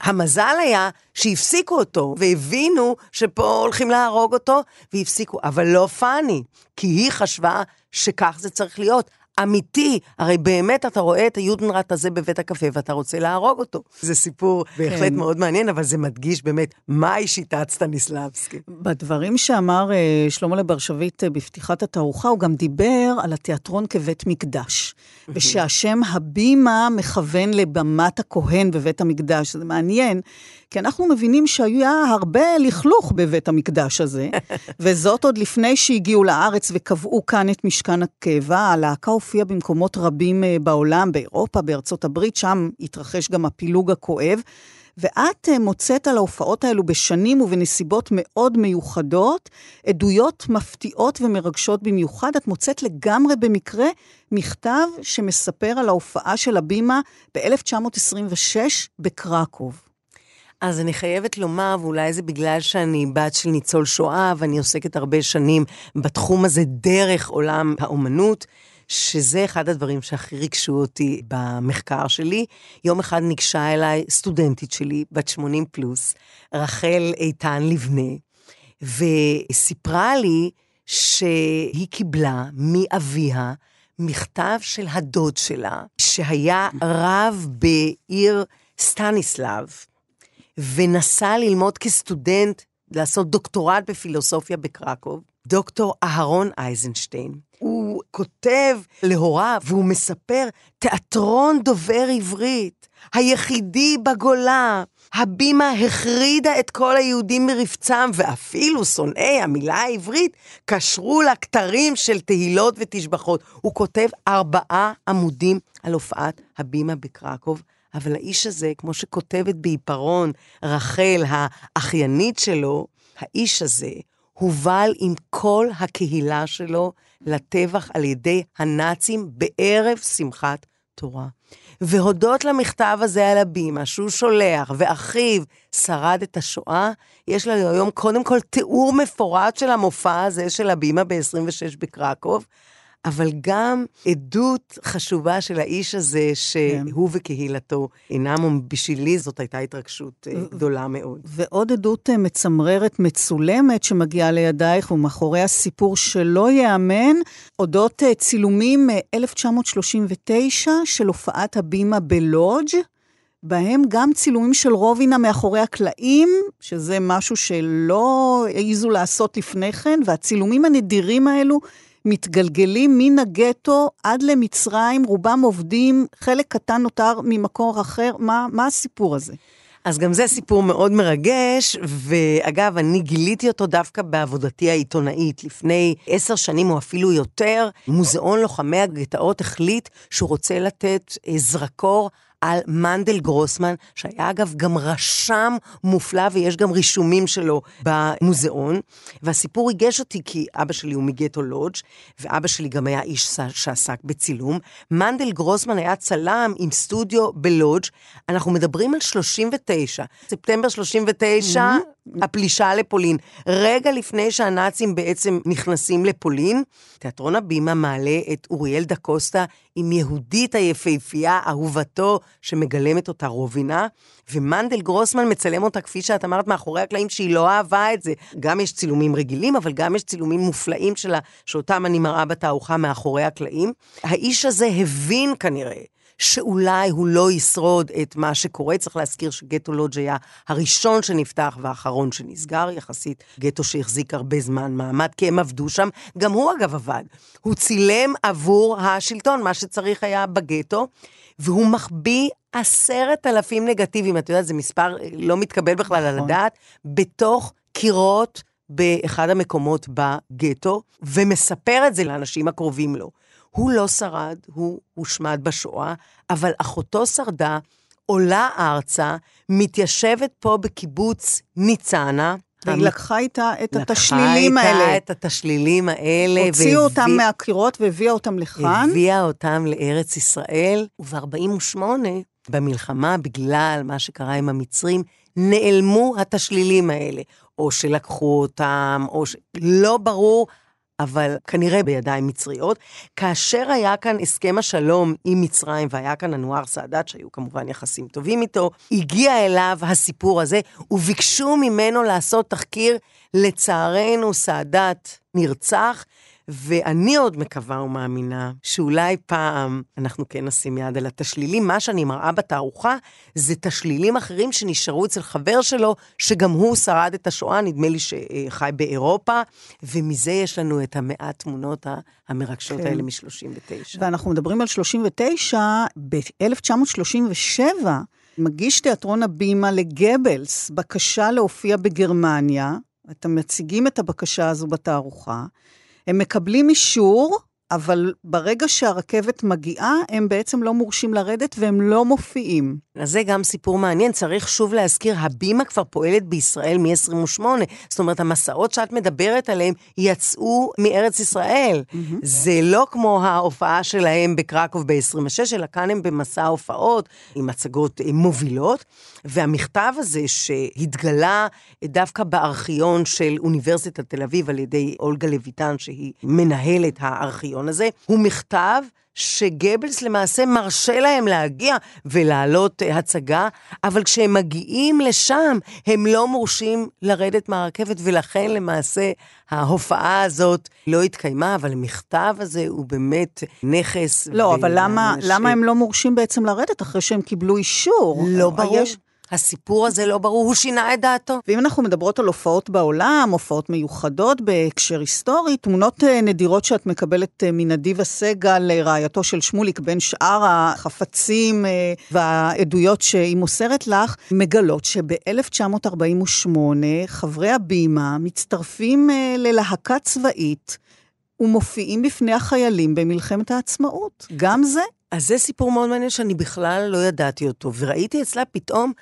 המזל היה שהפסיקו אותו, והבינו שפה הולכים להרוג אותו, והפסיקו, אבל לא פאני, כי היא חשבה שכך זה צריך להיות. אמיתי. הרי באמת אתה רואה את היודנראט הזה בבית הקפה ואתה רוצה להרוג אותו. זה סיפור כן. בהחלט מאוד מעניין, אבל זה מדגיש באמת מהי שיטת סטניסלבסקי. בדברים שאמר uh, שלמה לברשביט uh, בפתיחת התערוכה, הוא גם דיבר על התיאטרון כבית מקדש, ושהשם הבימה מכוון לבמת הכהן בבית המקדש. זה מעניין, כי אנחנו מבינים שהיה הרבה לכלוך בבית המקדש הזה, וזאת עוד לפני שהגיעו לארץ וקבעו כאן את משכן הקבע. הלהקה הופיעה במקומות רבים אה, בעולם, באירופה, בארצות הברית, שם התרחש גם הפילוג הכואב. ואת אה, מוצאת על ההופעות האלו בשנים ובנסיבות מאוד מיוחדות, עדויות מפתיעות ומרגשות במיוחד. את מוצאת לגמרי במקרה מכתב שמספר על ההופעה של הבימה ב-1926 בקרקוב. אז אני חייבת לומר, ואולי זה בגלל שאני בת של ניצול שואה, ואני עוסקת הרבה שנים בתחום הזה דרך עולם האומנות, שזה אחד הדברים שהכי ריגשו אותי במחקר שלי. יום אחד ניגשה אליי סטודנטית שלי, בת 80 פלוס, רחל איתן לבנה, וסיפרה לי שהיא קיבלה מאביה מכתב של הדוד שלה, שהיה רב בעיר סטניסלב, ונסע ללמוד כסטודנט, לעשות דוקטורט בפילוסופיה בקרקוב, דוקטור אהרון אייזנשטיין. הוא כותב להוריו והוא מספר, תיאטרון דובר עברית, היחידי בגולה. הבימה החרידה את כל היהודים מרבצם, ואפילו שונאי המילה העברית קשרו לה כתרים של תהילות ותשבחות. הוא כותב ארבעה עמודים על הופעת הבימה בקרקוב, אבל האיש הזה, כמו שכותבת בעיפרון רחל, האחיינית שלו, האיש הזה הובל עם כל הקהילה שלו לטבח על ידי הנאצים בערב שמחת תורה. והודות למכתב הזה על הבימה, שהוא שולח, ואחיו שרד את השואה, יש לנו היום קודם כל תיאור מפורט של המופע הזה של הבימה ב-26 בקרקוב. אבל גם עדות חשובה של האיש הזה, שהוא כן. וקהילתו אינם, בשבילי זאת הייתה התרגשות אה, גדולה מאוד. ועוד עדות אה, מצמררת מצולמת שמגיעה לידייך, ומאחורי הסיפור שלא ייאמן, אודות אה, צילומים מ-1939 של הופעת הבימה בלודג'. בהם גם צילומים של רובינה מאחורי הקלעים, שזה משהו שלא העזו לעשות לפני כן, והצילומים הנדירים האלו מתגלגלים מן הגטו עד למצרים, רובם עובדים, חלק קטן נותר ממקור אחר. מה, מה הסיפור הזה? אז גם זה סיפור מאוד מרגש, ואגב, אני גיליתי אותו דווקא בעבודתי העיתונאית. לפני עשר שנים או אפילו יותר, מוזיאון לוחמי הגטאות החליט שהוא רוצה לתת אה, זרקור על מנדל גרוסמן, שהיה אגב גם רשם מופלא ויש גם רישומים שלו במוזיאון. והסיפור ריגש אותי כי אבא שלי הוא מגטו לודג' ואבא שלי גם היה איש שעסק בצילום. מנדל גרוסמן היה צלם עם סטודיו בלודג'. אנחנו מדברים על 39, ספטמבר 39, mm-hmm. הפלישה לפולין. רגע לפני שהנאצים בעצם נכנסים לפולין, תיאטרון הבימה מעלה את אוריאל דה קוסטה עם יהודית היפהפייה, אהובתו, שמגלמת אותה רובינה, ומנדל גרוסמן מצלם אותה, כפי שאת אמרת, מאחורי הקלעים, שהיא לא אהבה את זה. גם יש צילומים רגילים, אבל גם יש צילומים מופלאים שלה, שאותם אני מראה בתערוכה מאחורי הקלעים. האיש הזה הבין כנראה שאולי הוא לא ישרוד את מה שקורה. צריך להזכיר שגטו לודג' היה הראשון שנפתח והאחרון שנסגר, יחסית גטו שהחזיק הרבה זמן מעמד, כי הם עבדו שם. גם הוא אגב עבד. הוא צילם עבור השלטון, מה שצריך היה בגטו, והוא מחביא עשרת אלפים נגטיבים, את יודעת, זה מספר אה, לא מתקבל בכלל על נכון. הדעת, בתוך קירות באחד המקומות בגטו, ומספר את זה לאנשים הקרובים לו. הוא לא שרד, הוא הושמד בשואה, אבל אחותו שרדה, עולה ארצה, מתיישבת פה בקיבוץ ניצנה. והיא לקחה איתה את התשלילים האלה. לקחה איתה את התשלילים האלה. הוציאו והביא... אותם מהקירות והביאה אותם לכאן. הביאה אותם לארץ ישראל, וב-48, במלחמה, בגלל מה שקרה עם המצרים, נעלמו התשלילים האלה. או שלקחו אותם, או ש... לא ברור. אבל כנראה בידיים מצריות. כאשר היה כאן הסכם השלום עם מצרים, והיה כאן אנואר סאדאת, שהיו כמובן יחסים טובים איתו, הגיע אליו הסיפור הזה, וביקשו ממנו לעשות תחקיר. לצערנו, סאדאת נרצח, ואני עוד מקווה ומאמינה שאולי פעם אנחנו כן נשים יד על התשלילים. מה שאני מראה בתערוכה זה תשלילים אחרים שנשארו אצל חבר שלו, שגם הוא שרד את השואה, נדמה לי שחי באירופה, ומזה יש לנו את המעט תמונות המרגשות כן. האלה מ-39. ואנחנו מדברים על 39, ב-1937, מגיש תיאטרון הבימה לגבלס בקשה להופיע בגרמניה. אתם מציגים את הבקשה הזו בתערוכה. הם מקבלים אישור, אבל ברגע שהרכבת מגיעה, הם בעצם לא מורשים לרדת והם לא מופיעים. אז זה גם סיפור מעניין, צריך שוב להזכיר, הבימה כבר פועלת בישראל מ-28. זאת אומרת, המסעות שאת מדברת עליהם יצאו מארץ ישראל. Mm-hmm. זה לא כמו ההופעה שלהם בקרקוב ב-26, אלא כאן הם במסע הופעות עם הצגות מובילות. והמכתב הזה שהתגלה דווקא בארכיון של אוניברסיטת תל אביב על ידי אולגה לויטן, שהיא מנהלת הארכיון הזה, הוא מכתב שגבלס למעשה מרשה להם להגיע ולהעלות אה, הצגה, אבל כשהם מגיעים לשם, הם לא מורשים לרדת מהרכבת, ולכן למעשה ההופעה הזאת לא התקיימה, אבל המכתב הזה הוא באמת נכס. לא, אבל למה, למה הם לא מורשים בעצם לרדת אחרי שהם קיבלו אישור? לא ברור. יש... הסיפור הזה לא ברור, הוא שינה את דעתו. ואם אנחנו מדברות על הופעות בעולם, הופעות מיוחדות בהקשר היסטורי, תמונות אה, נדירות שאת מקבלת אה, מנדיבה סגל, אה, רעייתו של שמוליק, בין שאר החפצים והעדויות שהיא מוסרת לך, מגלות שב-1948 חברי הבימה מצטרפים ללהקה צבאית ומופיעים בפני החיילים במלחמת העצמאות. גם זה. אז זה סיפור מאוד מעניין שאני בכלל לא ידעתי אותו, וראיתי אצלה פתאום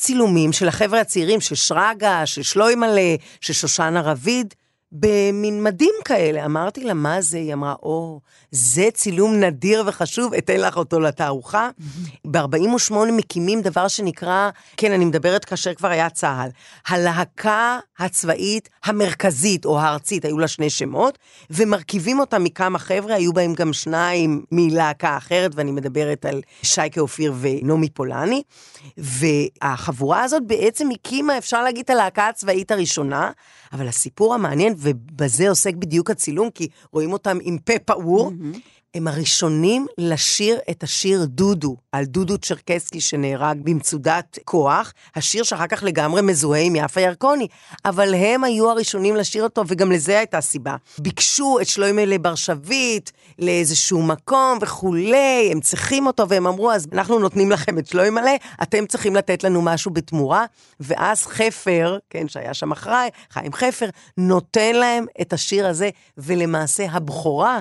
צילומים של החבר'ה הצעירים, של שרגא, של שלוימלה, של שושנה רביד, במין מדים כאלה. אמרתי לה, מה זה? היא אמרה, או, זה צילום נדיר וחשוב, אתן לך אותו לתערוכה. ב-48 מקימים דבר שנקרא, כן, אני מדברת כאשר כבר היה צה"ל, הלהקה הצבאית המרכזית או הארצית, היו לה שני שמות, ומרכיבים אותה מכמה חבר'ה, היו בהם גם שניים מלהקה אחרת, ואני מדברת על שייקה אופיר ונעמי פולני. והחבורה הזאת בעצם הקימה, אפשר להגיד, את הלהקה הצבאית הראשונה, אבל הסיפור המעניין, ובזה עוסק בדיוק הצילום, כי רואים אותם עם פה פעור, mm-hmm. הם הראשונים לשיר את השיר דודו, על דודו צ'רקסקי שנהרג במצודת כוח, השיר שאחר כך לגמרי מזוהה עם יפה ירקוני, אבל הם היו הראשונים לשיר אותו, וגם לזה הייתה סיבה. ביקשו את שלוימלה בר שביט לאיזשהו מקום וכולי, הם צריכים אותו, והם אמרו, אז אנחנו נותנים לכם את שלוימלה, אתם צריכים לתת לנו משהו בתמורה, ואז חפר, כן, שהיה שם אחראי, חיים חפר, נותן להם את השיר הזה, ולמעשה הבכורה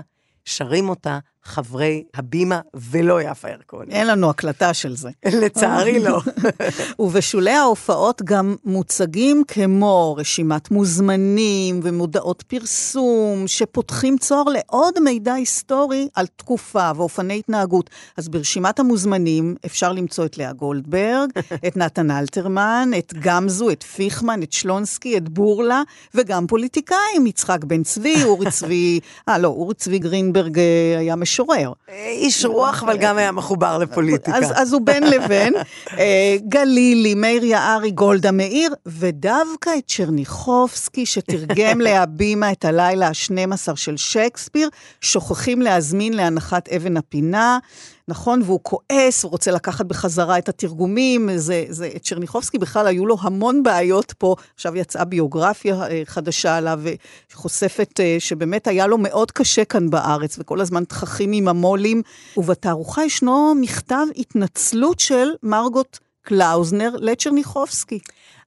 שרים אותה חברי הבימה ולא יפה ירקוני. אין לנו הקלטה של זה. לצערי לא. ובשולי ההופעות גם מוצגים כמו רשימת מוזמנים ומודעות פרסום, שפותחים צוהר לעוד מידע היסטורי על תקופה ואופני התנהגות. אז ברשימת המוזמנים אפשר למצוא את לאה גולדברג, את נתן אלתרמן, את גמזו, את פיכמן, את שלונסקי, את בורלה, וגם פוליטיקאים, יצחק בן צבי, אורי צבי, אה לא, אורי צבי גרינברג אה, היה. משורר. איש רוח, אבל גם היה מחובר לפוליטיקה. אז, אז הוא בין לבין. אה, גלילי, מאיר יערי, גולדה מאיר, ודווקא את צ'רניחובסקי, שתרגם להבימה את הלילה ה-12 של שייקספיר, שוכחים להזמין להנחת אבן הפינה. נכון? והוא כועס, הוא רוצה לקחת בחזרה את התרגומים. זה, זה, את צ'רניחובסקי בכלל היו לו המון בעיות פה. עכשיו יצאה ביוגרפיה אה, חדשה עליו, חושפת אה, שבאמת היה לו מאוד קשה כאן בארץ, וכל הזמן תככים עם המו"לים. ובתערוכה ישנו מכתב התנצלות של מרגוט קלאוזנר לצ'רניחובסקי.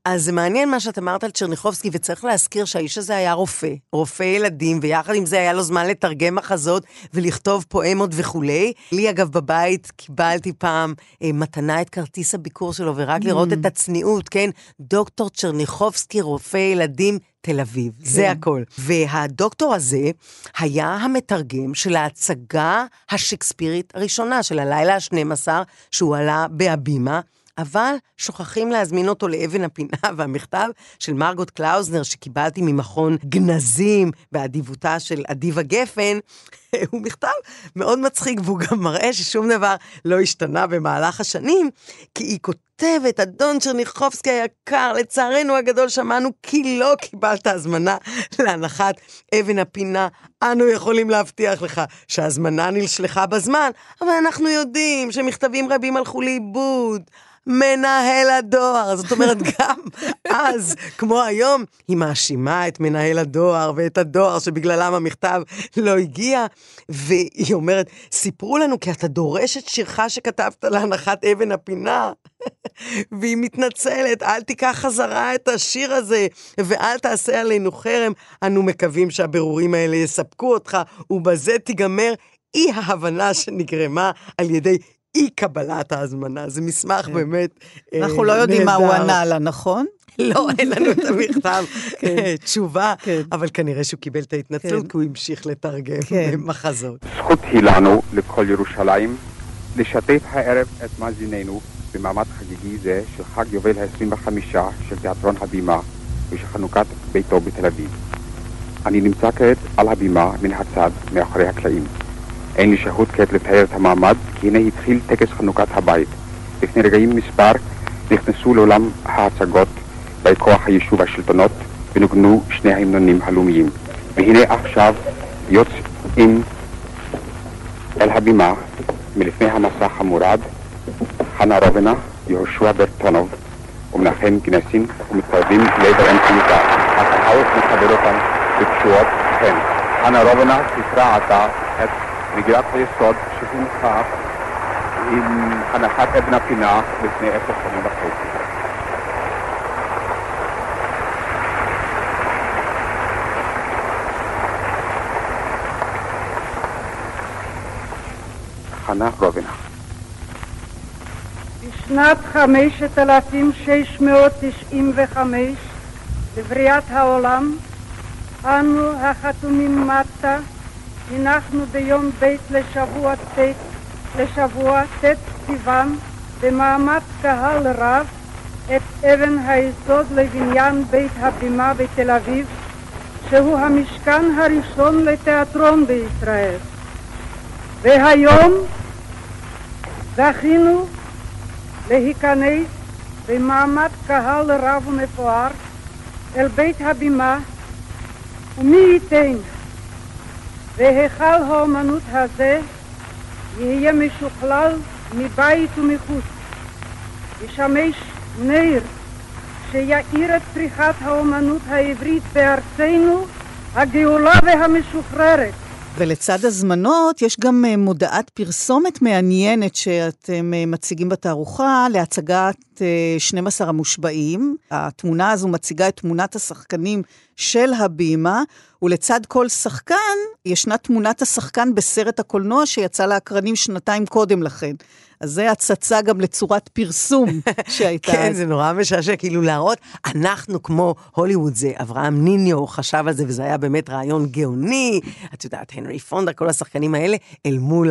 אז זה מעניין מה שאת אמרת על צ'רניחובסקי, וצריך להזכיר שהאיש הזה היה רופא, רופא ילדים, ויחד עם זה היה לו זמן לתרגם מחזות ולכתוב פואמות וכולי. לי, אגב, בבית קיבלתי פעם אה, מתנה את כרטיס הביקור שלו, ורק mm. לראות את הצניעות, כן? דוקטור צ'רניחובסקי, רופא ילדים, תל אביב, כן. זה הכל. והדוקטור הזה היה המתרגם של ההצגה השקספירית הראשונה, של הלילה ה-12, שהוא עלה בהבימה. אבל שוכחים להזמין אותו לאבן הפינה, והמכתב של מרגוט קלאוזנר שקיבלתי ממכון גנזים באדיבותה של אדיבה גפן, הוא מכתב מאוד מצחיק, והוא גם מראה ששום דבר לא השתנה במהלך השנים, כי היא כותבת, אדון צ'רניחובסקי היקר, לצערנו הגדול שמענו כי לא קיבלת הזמנה להנחת אבן הפינה. אנו יכולים להבטיח לך שההזמנה נשלחה בזמן, אבל אנחנו יודעים שמכתבים רבים הלכו לאיבוד. מנהל הדואר. זאת אומרת, גם אז, כמו היום, היא מאשימה את מנהל הדואר ואת הדואר שבגללם המכתב לא הגיע, והיא אומרת, סיפרו לנו כי אתה דורש את שירך שכתבת להנחת אבן הפינה. והיא מתנצלת, אל תיקח חזרה את השיר הזה, ואל תעשה עלינו חרם. אנו מקווים שהבירורים האלה יספקו אותך, ובזה תיגמר אי ההבנה שנגרמה על ידי אי קבלת ההזמנה. זה מסמך כן. באמת נהדר. אנחנו לא יודעים מה הוא ענה לה, נכון? לא, אין לנו את המכתב כן. תשובה, כן. אבל כנראה שהוא קיבל את ההתנצלות, כי הוא המשיך לתרגם מחזות. זכות היא לנו, לכל ירושלים, לשתף הערב את מאזיננו במעמד חגיגי זה של חג יובל ה-25 של תיאטרון הבימה ושל חנוכת ביתו בתל אביב. אני נמצא כעת על הבימה מן הצד, מאחורי הקלעים. אין לי שהות כעת לתאר את המעמד, כי הנה התחיל טקס חנוכת הבית. לפני רגעים מספר נכנסו לעולם ההצגות באי כוח היישוב והשלטונות ונוגנו שני ההמנונים הלאומיים. והנה עכשיו יוצאים אל הבימה מלפני המסך המורד חנה רובנה, יהושע ברטונוב ומנחם גנסין ומתקרבים לעבר אמצעיתה. הקהל מכבד אותם בתשואות חן. חנה רובנה ספרה עתה את מגילת היסוד שהונחה עם הנחת אבן הפינה לפני עשר שנים וחצי. חנה רובינה. בשנת 5695 לבריאת העולם אנו החתומים מטה הנחנו ביום ב' לשבוע ט' לשבוע ט' סיוון במעמד קהל רב את אבן היסוד לבניין בית הבימה בתל אביב שהוא המשכן הראשון לתיאטרון בישראל. והיום זכינו להיכנס במעמד קהל רב ומפואר אל בית הבימה ומי ייתן והיכל האומנות הזה יהיה משוכלל מבית ומחוץ, ישמש נר שיאיר את פריחת האומנות העברית בארצנו הגאולה והמשוחררת. ולצד הזמנות יש גם אה, מודעת פרסומת מעניינת שאתם אה, מציגים בתערוכה להצגת 12 אה, המושבעים. התמונה הזו מציגה את תמונת השחקנים של הבימה, ולצד כל שחקן ישנה תמונת השחקן בסרט הקולנוע שיצא לאקרנים שנתיים קודם לכן. אז זה הצצה גם לצורת פרסום שהייתה. כן, זה נורא משעשע, כאילו להראות, אנחנו כמו הוליווד, זה אברהם ניניו חשב על זה, וזה היה באמת רעיון גאוני. את יודעת, הנרי פונדר, כל השחקנים האלה, אל מול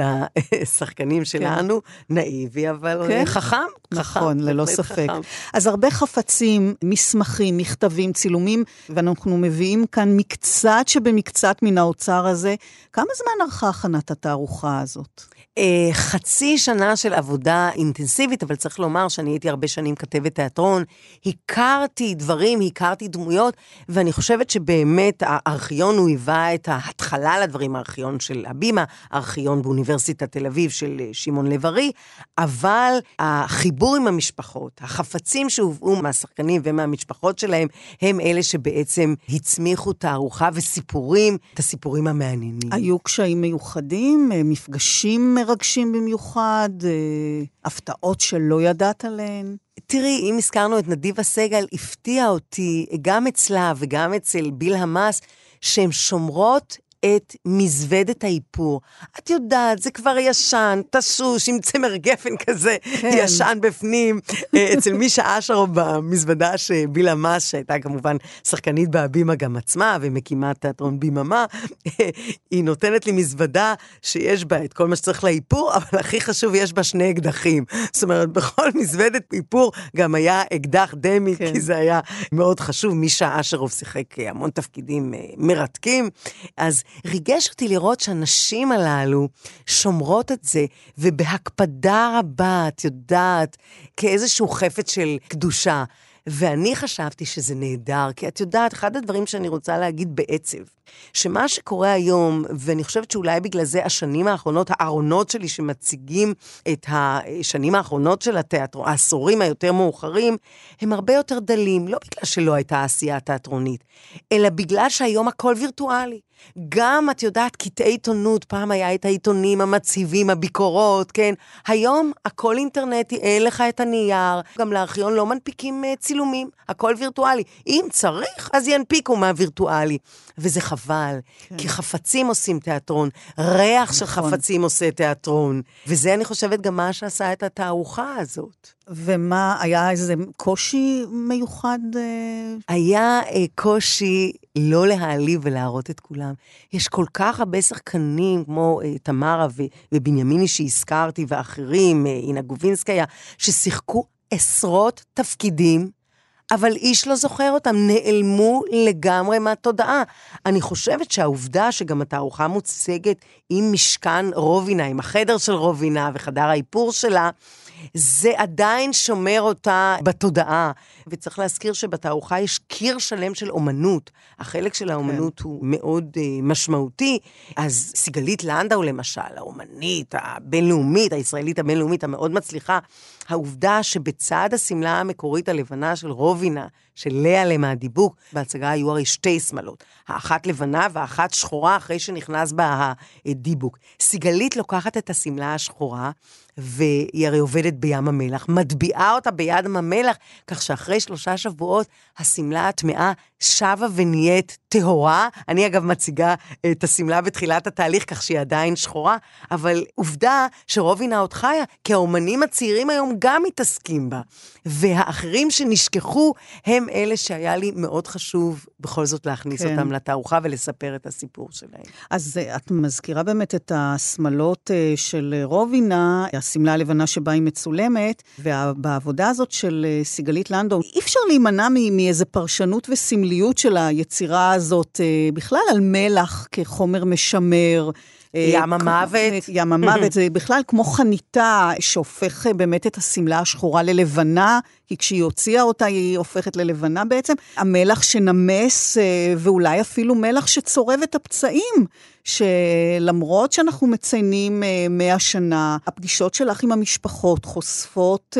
השחקנים כן. שלנו. נאיבי, אבל כן. חכם. נכון, חכם, ללא ספק. חכם. אז הרבה חפצים, מסמכים, מכתבים, צילומים, ואנחנו מביאים כאן מקצת שבמקצת מן האוצר הזה. כמה זמן ארכה הכנת התערוכה הזאת? אה, חצי שנה של עבודה אינטנסיבית, אבל צריך לומר שאני הייתי הרבה שנים כתבת תיאטרון, הכרתי דברים, הכרתי דמויות, ואני חושבת שבאמת הארכיון הוא היווה את ההתחלה לדברים, הארכיון של הבימה, הארכיון באוניברסיטת תל אביב של אה, שמעון לב-ארי, אבל החיבור עם המשפחות, החפצים שהובאו מהשחקנים ומהמשפחות שלהם, הם אלה שבעצם הצמיחו תערוכה וסיפורים, את הסיפורים המעניינים. היו קשיים מיוחדים, אה, מפגשים מרגשים במיוחד, אה, הפתעות שלא ידעת עליהן? תראי, אם הזכרנו את נדיבה סגל, הפתיע אותי גם אצלה וגם אצל ביל המס, שהן שומרות את מזוודת האיפור. את יודעת, זה כבר ישן, תשוש, עם צמר גפן כזה, כן. ישן בפנים. אה, אצל מישה אשרו במזוודה שבילה מס, שהייתה כמובן שחקנית בהבימה גם עצמה, ומקימה תיאטרון ביממה, היא נותנת לי מזוודה שיש בה את כל מה שצריך לאיפור, אבל הכי חשוב, יש בה שני אקדחים. זאת אומרת, בכל מזוודת איפור גם היה אקדח דמי, כן. כי זה היה מאוד חשוב. מישה אשרוב שיחק המון תפקידים אה, מרתקים. אז ריגש אותי לראות שהנשים הללו שומרות את זה, ובהקפדה רבה, את יודעת, כאיזשהו חפץ של קדושה. ואני חשבתי שזה נהדר, כי את יודעת, אחד הדברים שאני רוצה להגיד בעצב, שמה שקורה היום, ואני חושבת שאולי בגלל זה השנים האחרונות, הארונות שלי שמציגים את השנים האחרונות של התיאטרון, העשורים היותר מאוחרים, הם הרבה יותר דלים, לא בגלל שלא הייתה עשייה תיאטרונית, אלא בגלל שהיום הכל וירטואלי. גם, את יודעת, קטעי עיתונות, פעם היה את העיתונים המציבים, הביקורות, כן? היום הכל אינטרנטי, אין לך את הנייר, גם לארכיון לא מנפיקים uh, צילומים, הכל וירטואלי. אם צריך, אז ינפיקו מהווירטואלי. וזה חבל, כן. כי חפצים עושים תיאטרון, ריח נכון. של חפצים עושה תיאטרון. וזה, אני חושבת, גם מה שעשה את התערוכה הזאת. ומה, היה איזה קושי מיוחד? אה? היה אה, קושי לא להעליב ולהראות את כולם. יש כל כך הרבה שחקנים, כמו אה, תמרה ו- ובנימיני שהזכרתי, ואחרים, אה, אינה גובינסקיה, ששיחקו עשרות תפקידים. אבל איש לא זוכר אותם, נעלמו לגמרי מהתודעה. אני חושבת שהעובדה שגם התערוכה מוצגת עם משכן רובינה, עם החדר של רובינה וחדר האיפור שלה, זה עדיין שומר אותה בתודעה. וצריך להזכיר שבתערוכה יש קיר שלם של אומנות. החלק של האומנות כן. הוא מאוד uh, משמעותי. אז סיגלית לנדאו, למשל, האומנית הבינלאומית, הישראלית הבינלאומית המאוד מצליחה, העובדה שבצד השמלה המקורית הלבנה של רובינה, של לאה למה הדיבוק, בהצגה היו הרי שתי שמלות. האחת לבנה והאחת שחורה אחרי שנכנס בה הדיבוק. סיגלית לוקחת את השמלה השחורה, והיא הרי עובדת בים המלח, מטביעה אותה ביד המלח, כך שאחרי שלושה שבועות השמלה הטמאה שבה ונהיית טהורה. אני אגב מציגה את השמלה בתחילת התהליך, כך שהיא עדיין שחורה, אבל עובדה שרובינה עוד חיה, כי האומנים הצעירים היום גם מתעסקים בה. והאחרים שנשכחו הם אלה שהיה לי מאוד חשוב בכל זאת להכניס כן. אותם לתערוכה ולספר את הסיפור שלהם. אז אה, את מזכירה באמת את השמלות אה, של רובינה, השמלה הלבנה שבה היא מצולמת, ובעבודה הזאת של אה, סיגלית לנדו, אי אפשר להימנע מאיזה פרשנות וסמליות של היצירה הזאת, אה, בכלל על מלח כחומר משמר. אה, ים המוות. ים המוות, זה בכלל כמו חניתה שהופך אה, באמת את השמלה השחורה ללבנה, כי כשהיא הוציאה אותה היא הופכת ללבנה בעצם. המלח שנמס, אה, ואולי אפילו מלח שצורב את הפצעים, שלמרות שאנחנו מציינים אה, 100 שנה, הפגישות שלך עם המשפחות חושפות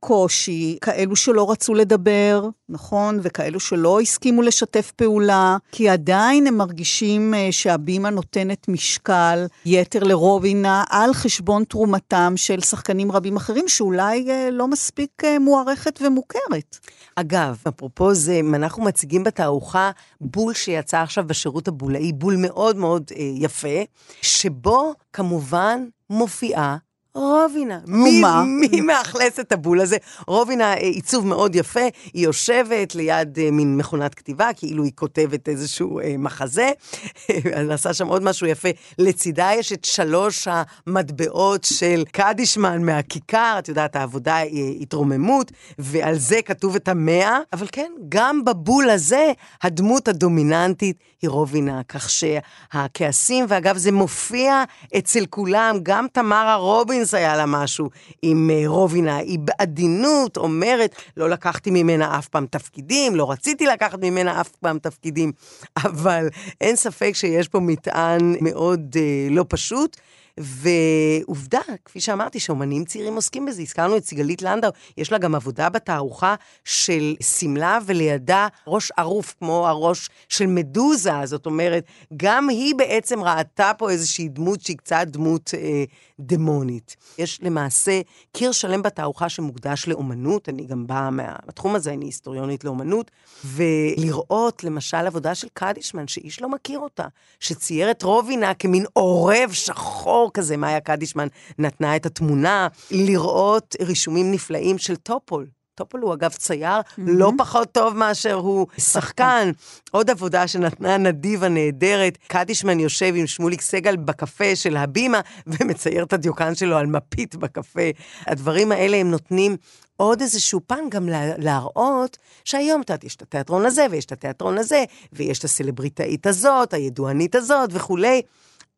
קושי, כאלו שלא רצו לדבר, נכון? וכאלו שלא הסכימו לשתף פעולה, כי עדיין הם מרגישים אה, שהבימה נותנת משקל יתר לרובינה על חשבון תרומתם של שחקנים רבים אחרים, שאולי אה, לא מספיק אה, מוערכת ומוכרת. אגב, אפרופו זה, אנחנו מציגים בתערוכה בול שיצא עכשיו בשירות הבולאי, בול מאוד מאוד יפה, שבו כמובן מופיעה רובינה. מי, ומה? מי מאכלס את הבול הזה? רובינה, אה, עיצוב מאוד יפה, היא יושבת ליד אה, מין מכונת כתיבה, כאילו היא כותבת איזשהו אה, מחזה, נעשה שם עוד משהו יפה. לצידה יש את שלוש המטבעות של קדישמן מהכיכר, את יודעת, העבודה היא התרוממות, ועל זה כתוב את המאה, אבל כן, גם בבול הזה, הדמות הדומיננטית היא רובינה, כך שהכעסים, ואגב, זה מופיע אצל כולם, גם תמרה רובינס היה לה משהו עם אה, רובינה, היא בעדינות אומרת, לא לקחתי ממנה אף פעם תפקידים, לא רציתי לקחת ממנה אף פעם תפקידים, אבל אין ספק שיש פה מטען מאוד אה, לא פשוט. ועובדה, כפי שאמרתי, שאומנים צעירים עוסקים בזה. הזכרנו את סיגלית לנדאו, יש לה גם עבודה בתערוכה של שמלה, ולידה ראש ערוף, כמו הראש של מדוזה. זאת אומרת, גם היא בעצם ראתה פה איזושהי דמות שהיא קצת דמות אה, דמונית. יש למעשה קיר שלם בתערוכה שמוקדש לאומנות, אני גם באה מהתחום הזה, אני היסטוריונית לאומנות, ולראות למשל עבודה של קדישמן, שאיש לא מכיר אותה, שצייר את רובינה כמין עורב שחור כזה, מאיה קדישמן נתנה את התמונה, לראות רישומים נפלאים של טופול. טופול הוא אגב צייר mm-hmm. לא פחות טוב מאשר הוא שחקן. עוד עבודה שנתנה נדיב הנהדרת, קדישמן יושב עם שמוליק סגל בקפה של הבימה ומצייר את הדיוקן שלו על מפית בקפה. הדברים האלה הם נותנים עוד איזשהו פן גם להראות שהיום, את יודעת, יש את התיאטרון הזה ויש את התיאטרון הזה, ויש את הסלבריטאית הזאת, הידוענית הזאת וכולי.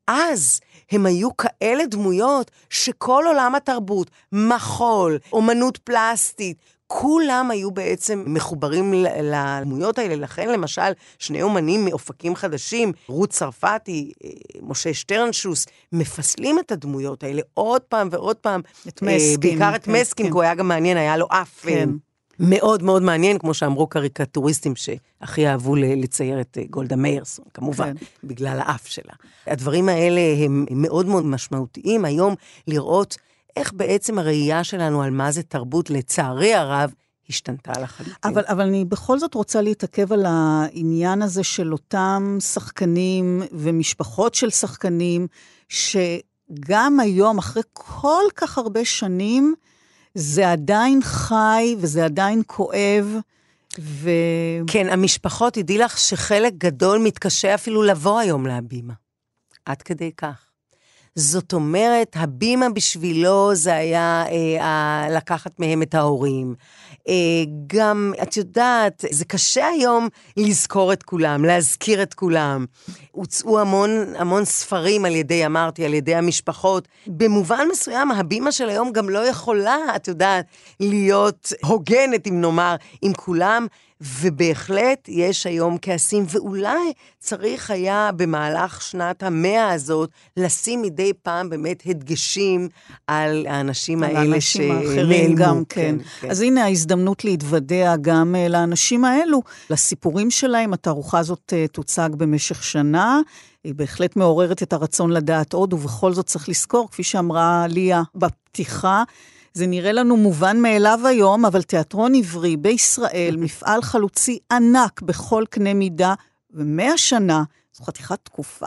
אז הם היו כאלה דמויות שכל עולם התרבות, מחול, אומנות פלסטית, כולם היו בעצם מחוברים לדמויות האלה. לכן, למשל, שני אומנים מאופקים חדשים, רות צרפתי, אה, משה שטרנשוס, מפסלים את הדמויות האלה עוד פעם ועוד פעם. את מסקין. בעיקר את כן, מסקין, כן. כי הוא היה גם מעניין, היה לו אף כן. מאוד מאוד מעניין, כמו שאמרו קריקטוריסטים שהכי אהבו לצייר את אה, גולדה מאירסון, כמובן, כן. בגלל האף שלה. הדברים האלה הם מאוד מאוד משמעותיים היום לראות איך בעצם הראייה שלנו על מה זה תרבות, לצערי הרב, השתנתה לחלוטין. אבל, אבל אני בכל זאת רוצה להתעכב על העניין הזה של אותם שחקנים ומשפחות של שחקנים, שגם היום, אחרי כל כך הרבה שנים, זה עדיין חי וזה עדיין כואב. ו... כן, המשפחות, תדעי לך שחלק גדול מתקשה אפילו לבוא היום להבימה. עד כדי כך. זאת אומרת, הבימה בשבילו זה היה אה, ה- לקחת מהם את ההורים. אה, גם, את יודעת, זה קשה היום לזכור את כולם, להזכיר את כולם. הוצאו המון, המון ספרים על ידי, אמרתי, על ידי המשפחות. במובן מסוים, הבימה של היום גם לא יכולה, את יודעת, להיות הוגנת, אם נאמר, עם כולם. ובהחלט יש היום כעסים, ואולי צריך היה במהלך שנת המאה הזאת לשים מדי פעם באמת הדגשים על האנשים על האלה שנעלמו. גם, כן. אז הנה ההזדמנות להתוודע גם אה, לאנשים האלו, לסיפורים שלהם. התערוכה הזאת אה, תוצג במשך שנה. היא בהחלט מעוררת את הרצון לדעת עוד, ובכל זאת צריך לזכור, כפי שאמרה ליה בפתיחה, זה נראה לנו מובן מאליו היום, אבל תיאטרון עברי בישראל, מפעל חלוצי ענק בכל קנה מידה, ומאה שנה, זו חתיכת תקופה.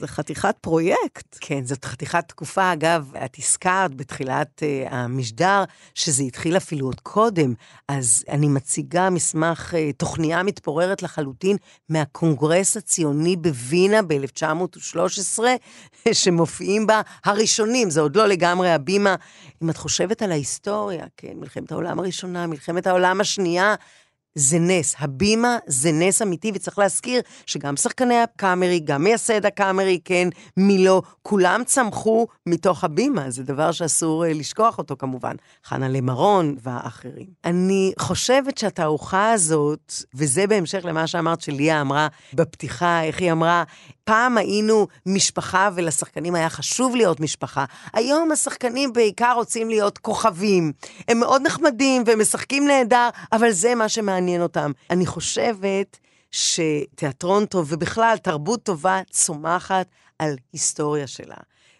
זה חתיכת פרויקט. כן, זאת חתיכת תקופה. אגב, את הזכרת בתחילת uh, המשדר שזה התחיל אפילו עוד קודם, אז אני מציגה מסמך, uh, תוכניה מתפוררת לחלוטין מהקונגרס הציוני בווינה ב-1913, שמופיעים בה הראשונים, זה עוד לא לגמרי הבימה. אם את חושבת על ההיסטוריה, כן, מלחמת העולם הראשונה, מלחמת העולם השנייה, זה נס. הבימה זה נס אמיתי, וצריך להזכיר שגם שחקני הקאמרי, גם מייסד הקאמרי, כן, מילו, כולם צמחו מתוך הבימה, זה דבר שאסור אה, לשכוח אותו כמובן. חנה למרון והאחרים. אני חושבת שהתערוכה הזאת, וזה בהמשך למה שאמרת שליה אמרה בפתיחה, איך היא אמרה, פעם היינו משפחה ולשחקנים היה חשוב להיות משפחה. היום השחקנים בעיקר רוצים להיות כוכבים. הם מאוד נחמדים והם משחקים נהדר, אבל זה מה שמעניין אותם. אני חושבת שתיאטרון טוב ובכלל תרבות טובה צומחת על היסטוריה שלה.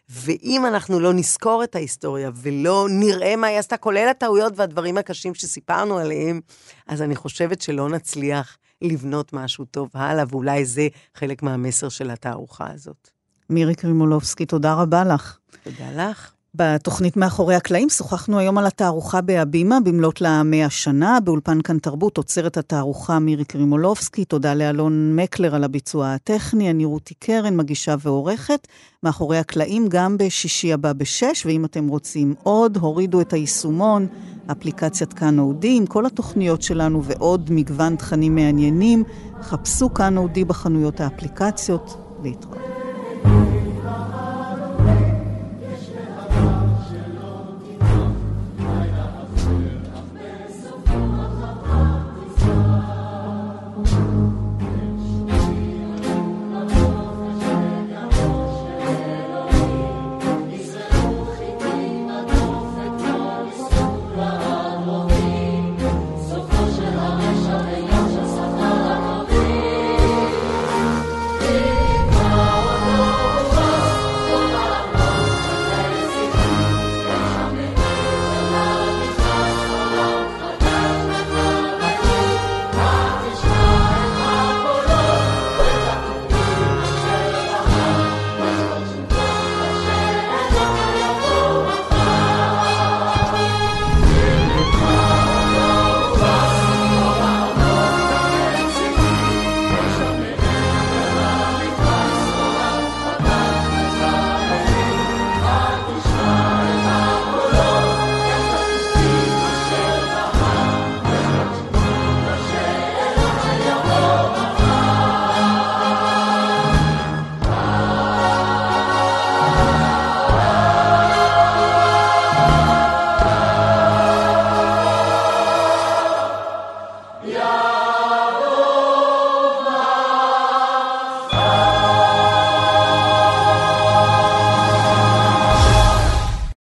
ואם אנחנו לא נזכור את ההיסטוריה ולא נראה מה היא עשתה, כולל הטעויות והדברים הקשים שסיפרנו עליהם, אז אני חושבת שלא נצליח לבנות משהו טוב הלאה, ואולי זה חלק מהמסר של התערוכה הזאת. מירי קרימולובסקי, תודה רבה לך. תודה לך. בתוכנית מאחורי הקלעים שוחחנו היום על התערוכה בהבימה במלאת לה מאה שנה, באולפן כאן תרבות עוצרת התערוכה מירי קרימולובסקי, תודה לאלון מקלר על הביצוע הטכני, אני רותי קרן, מגישה ועורכת, מאחורי הקלעים גם בשישי הבא בשש, ואם אתם רוצים עוד, הורידו את היישומון, אפליקציית כאן אודי עם כל התוכניות שלנו ועוד מגוון תכנים מעניינים, חפשו כאן אודי בחנויות האפליקציות, להתראות.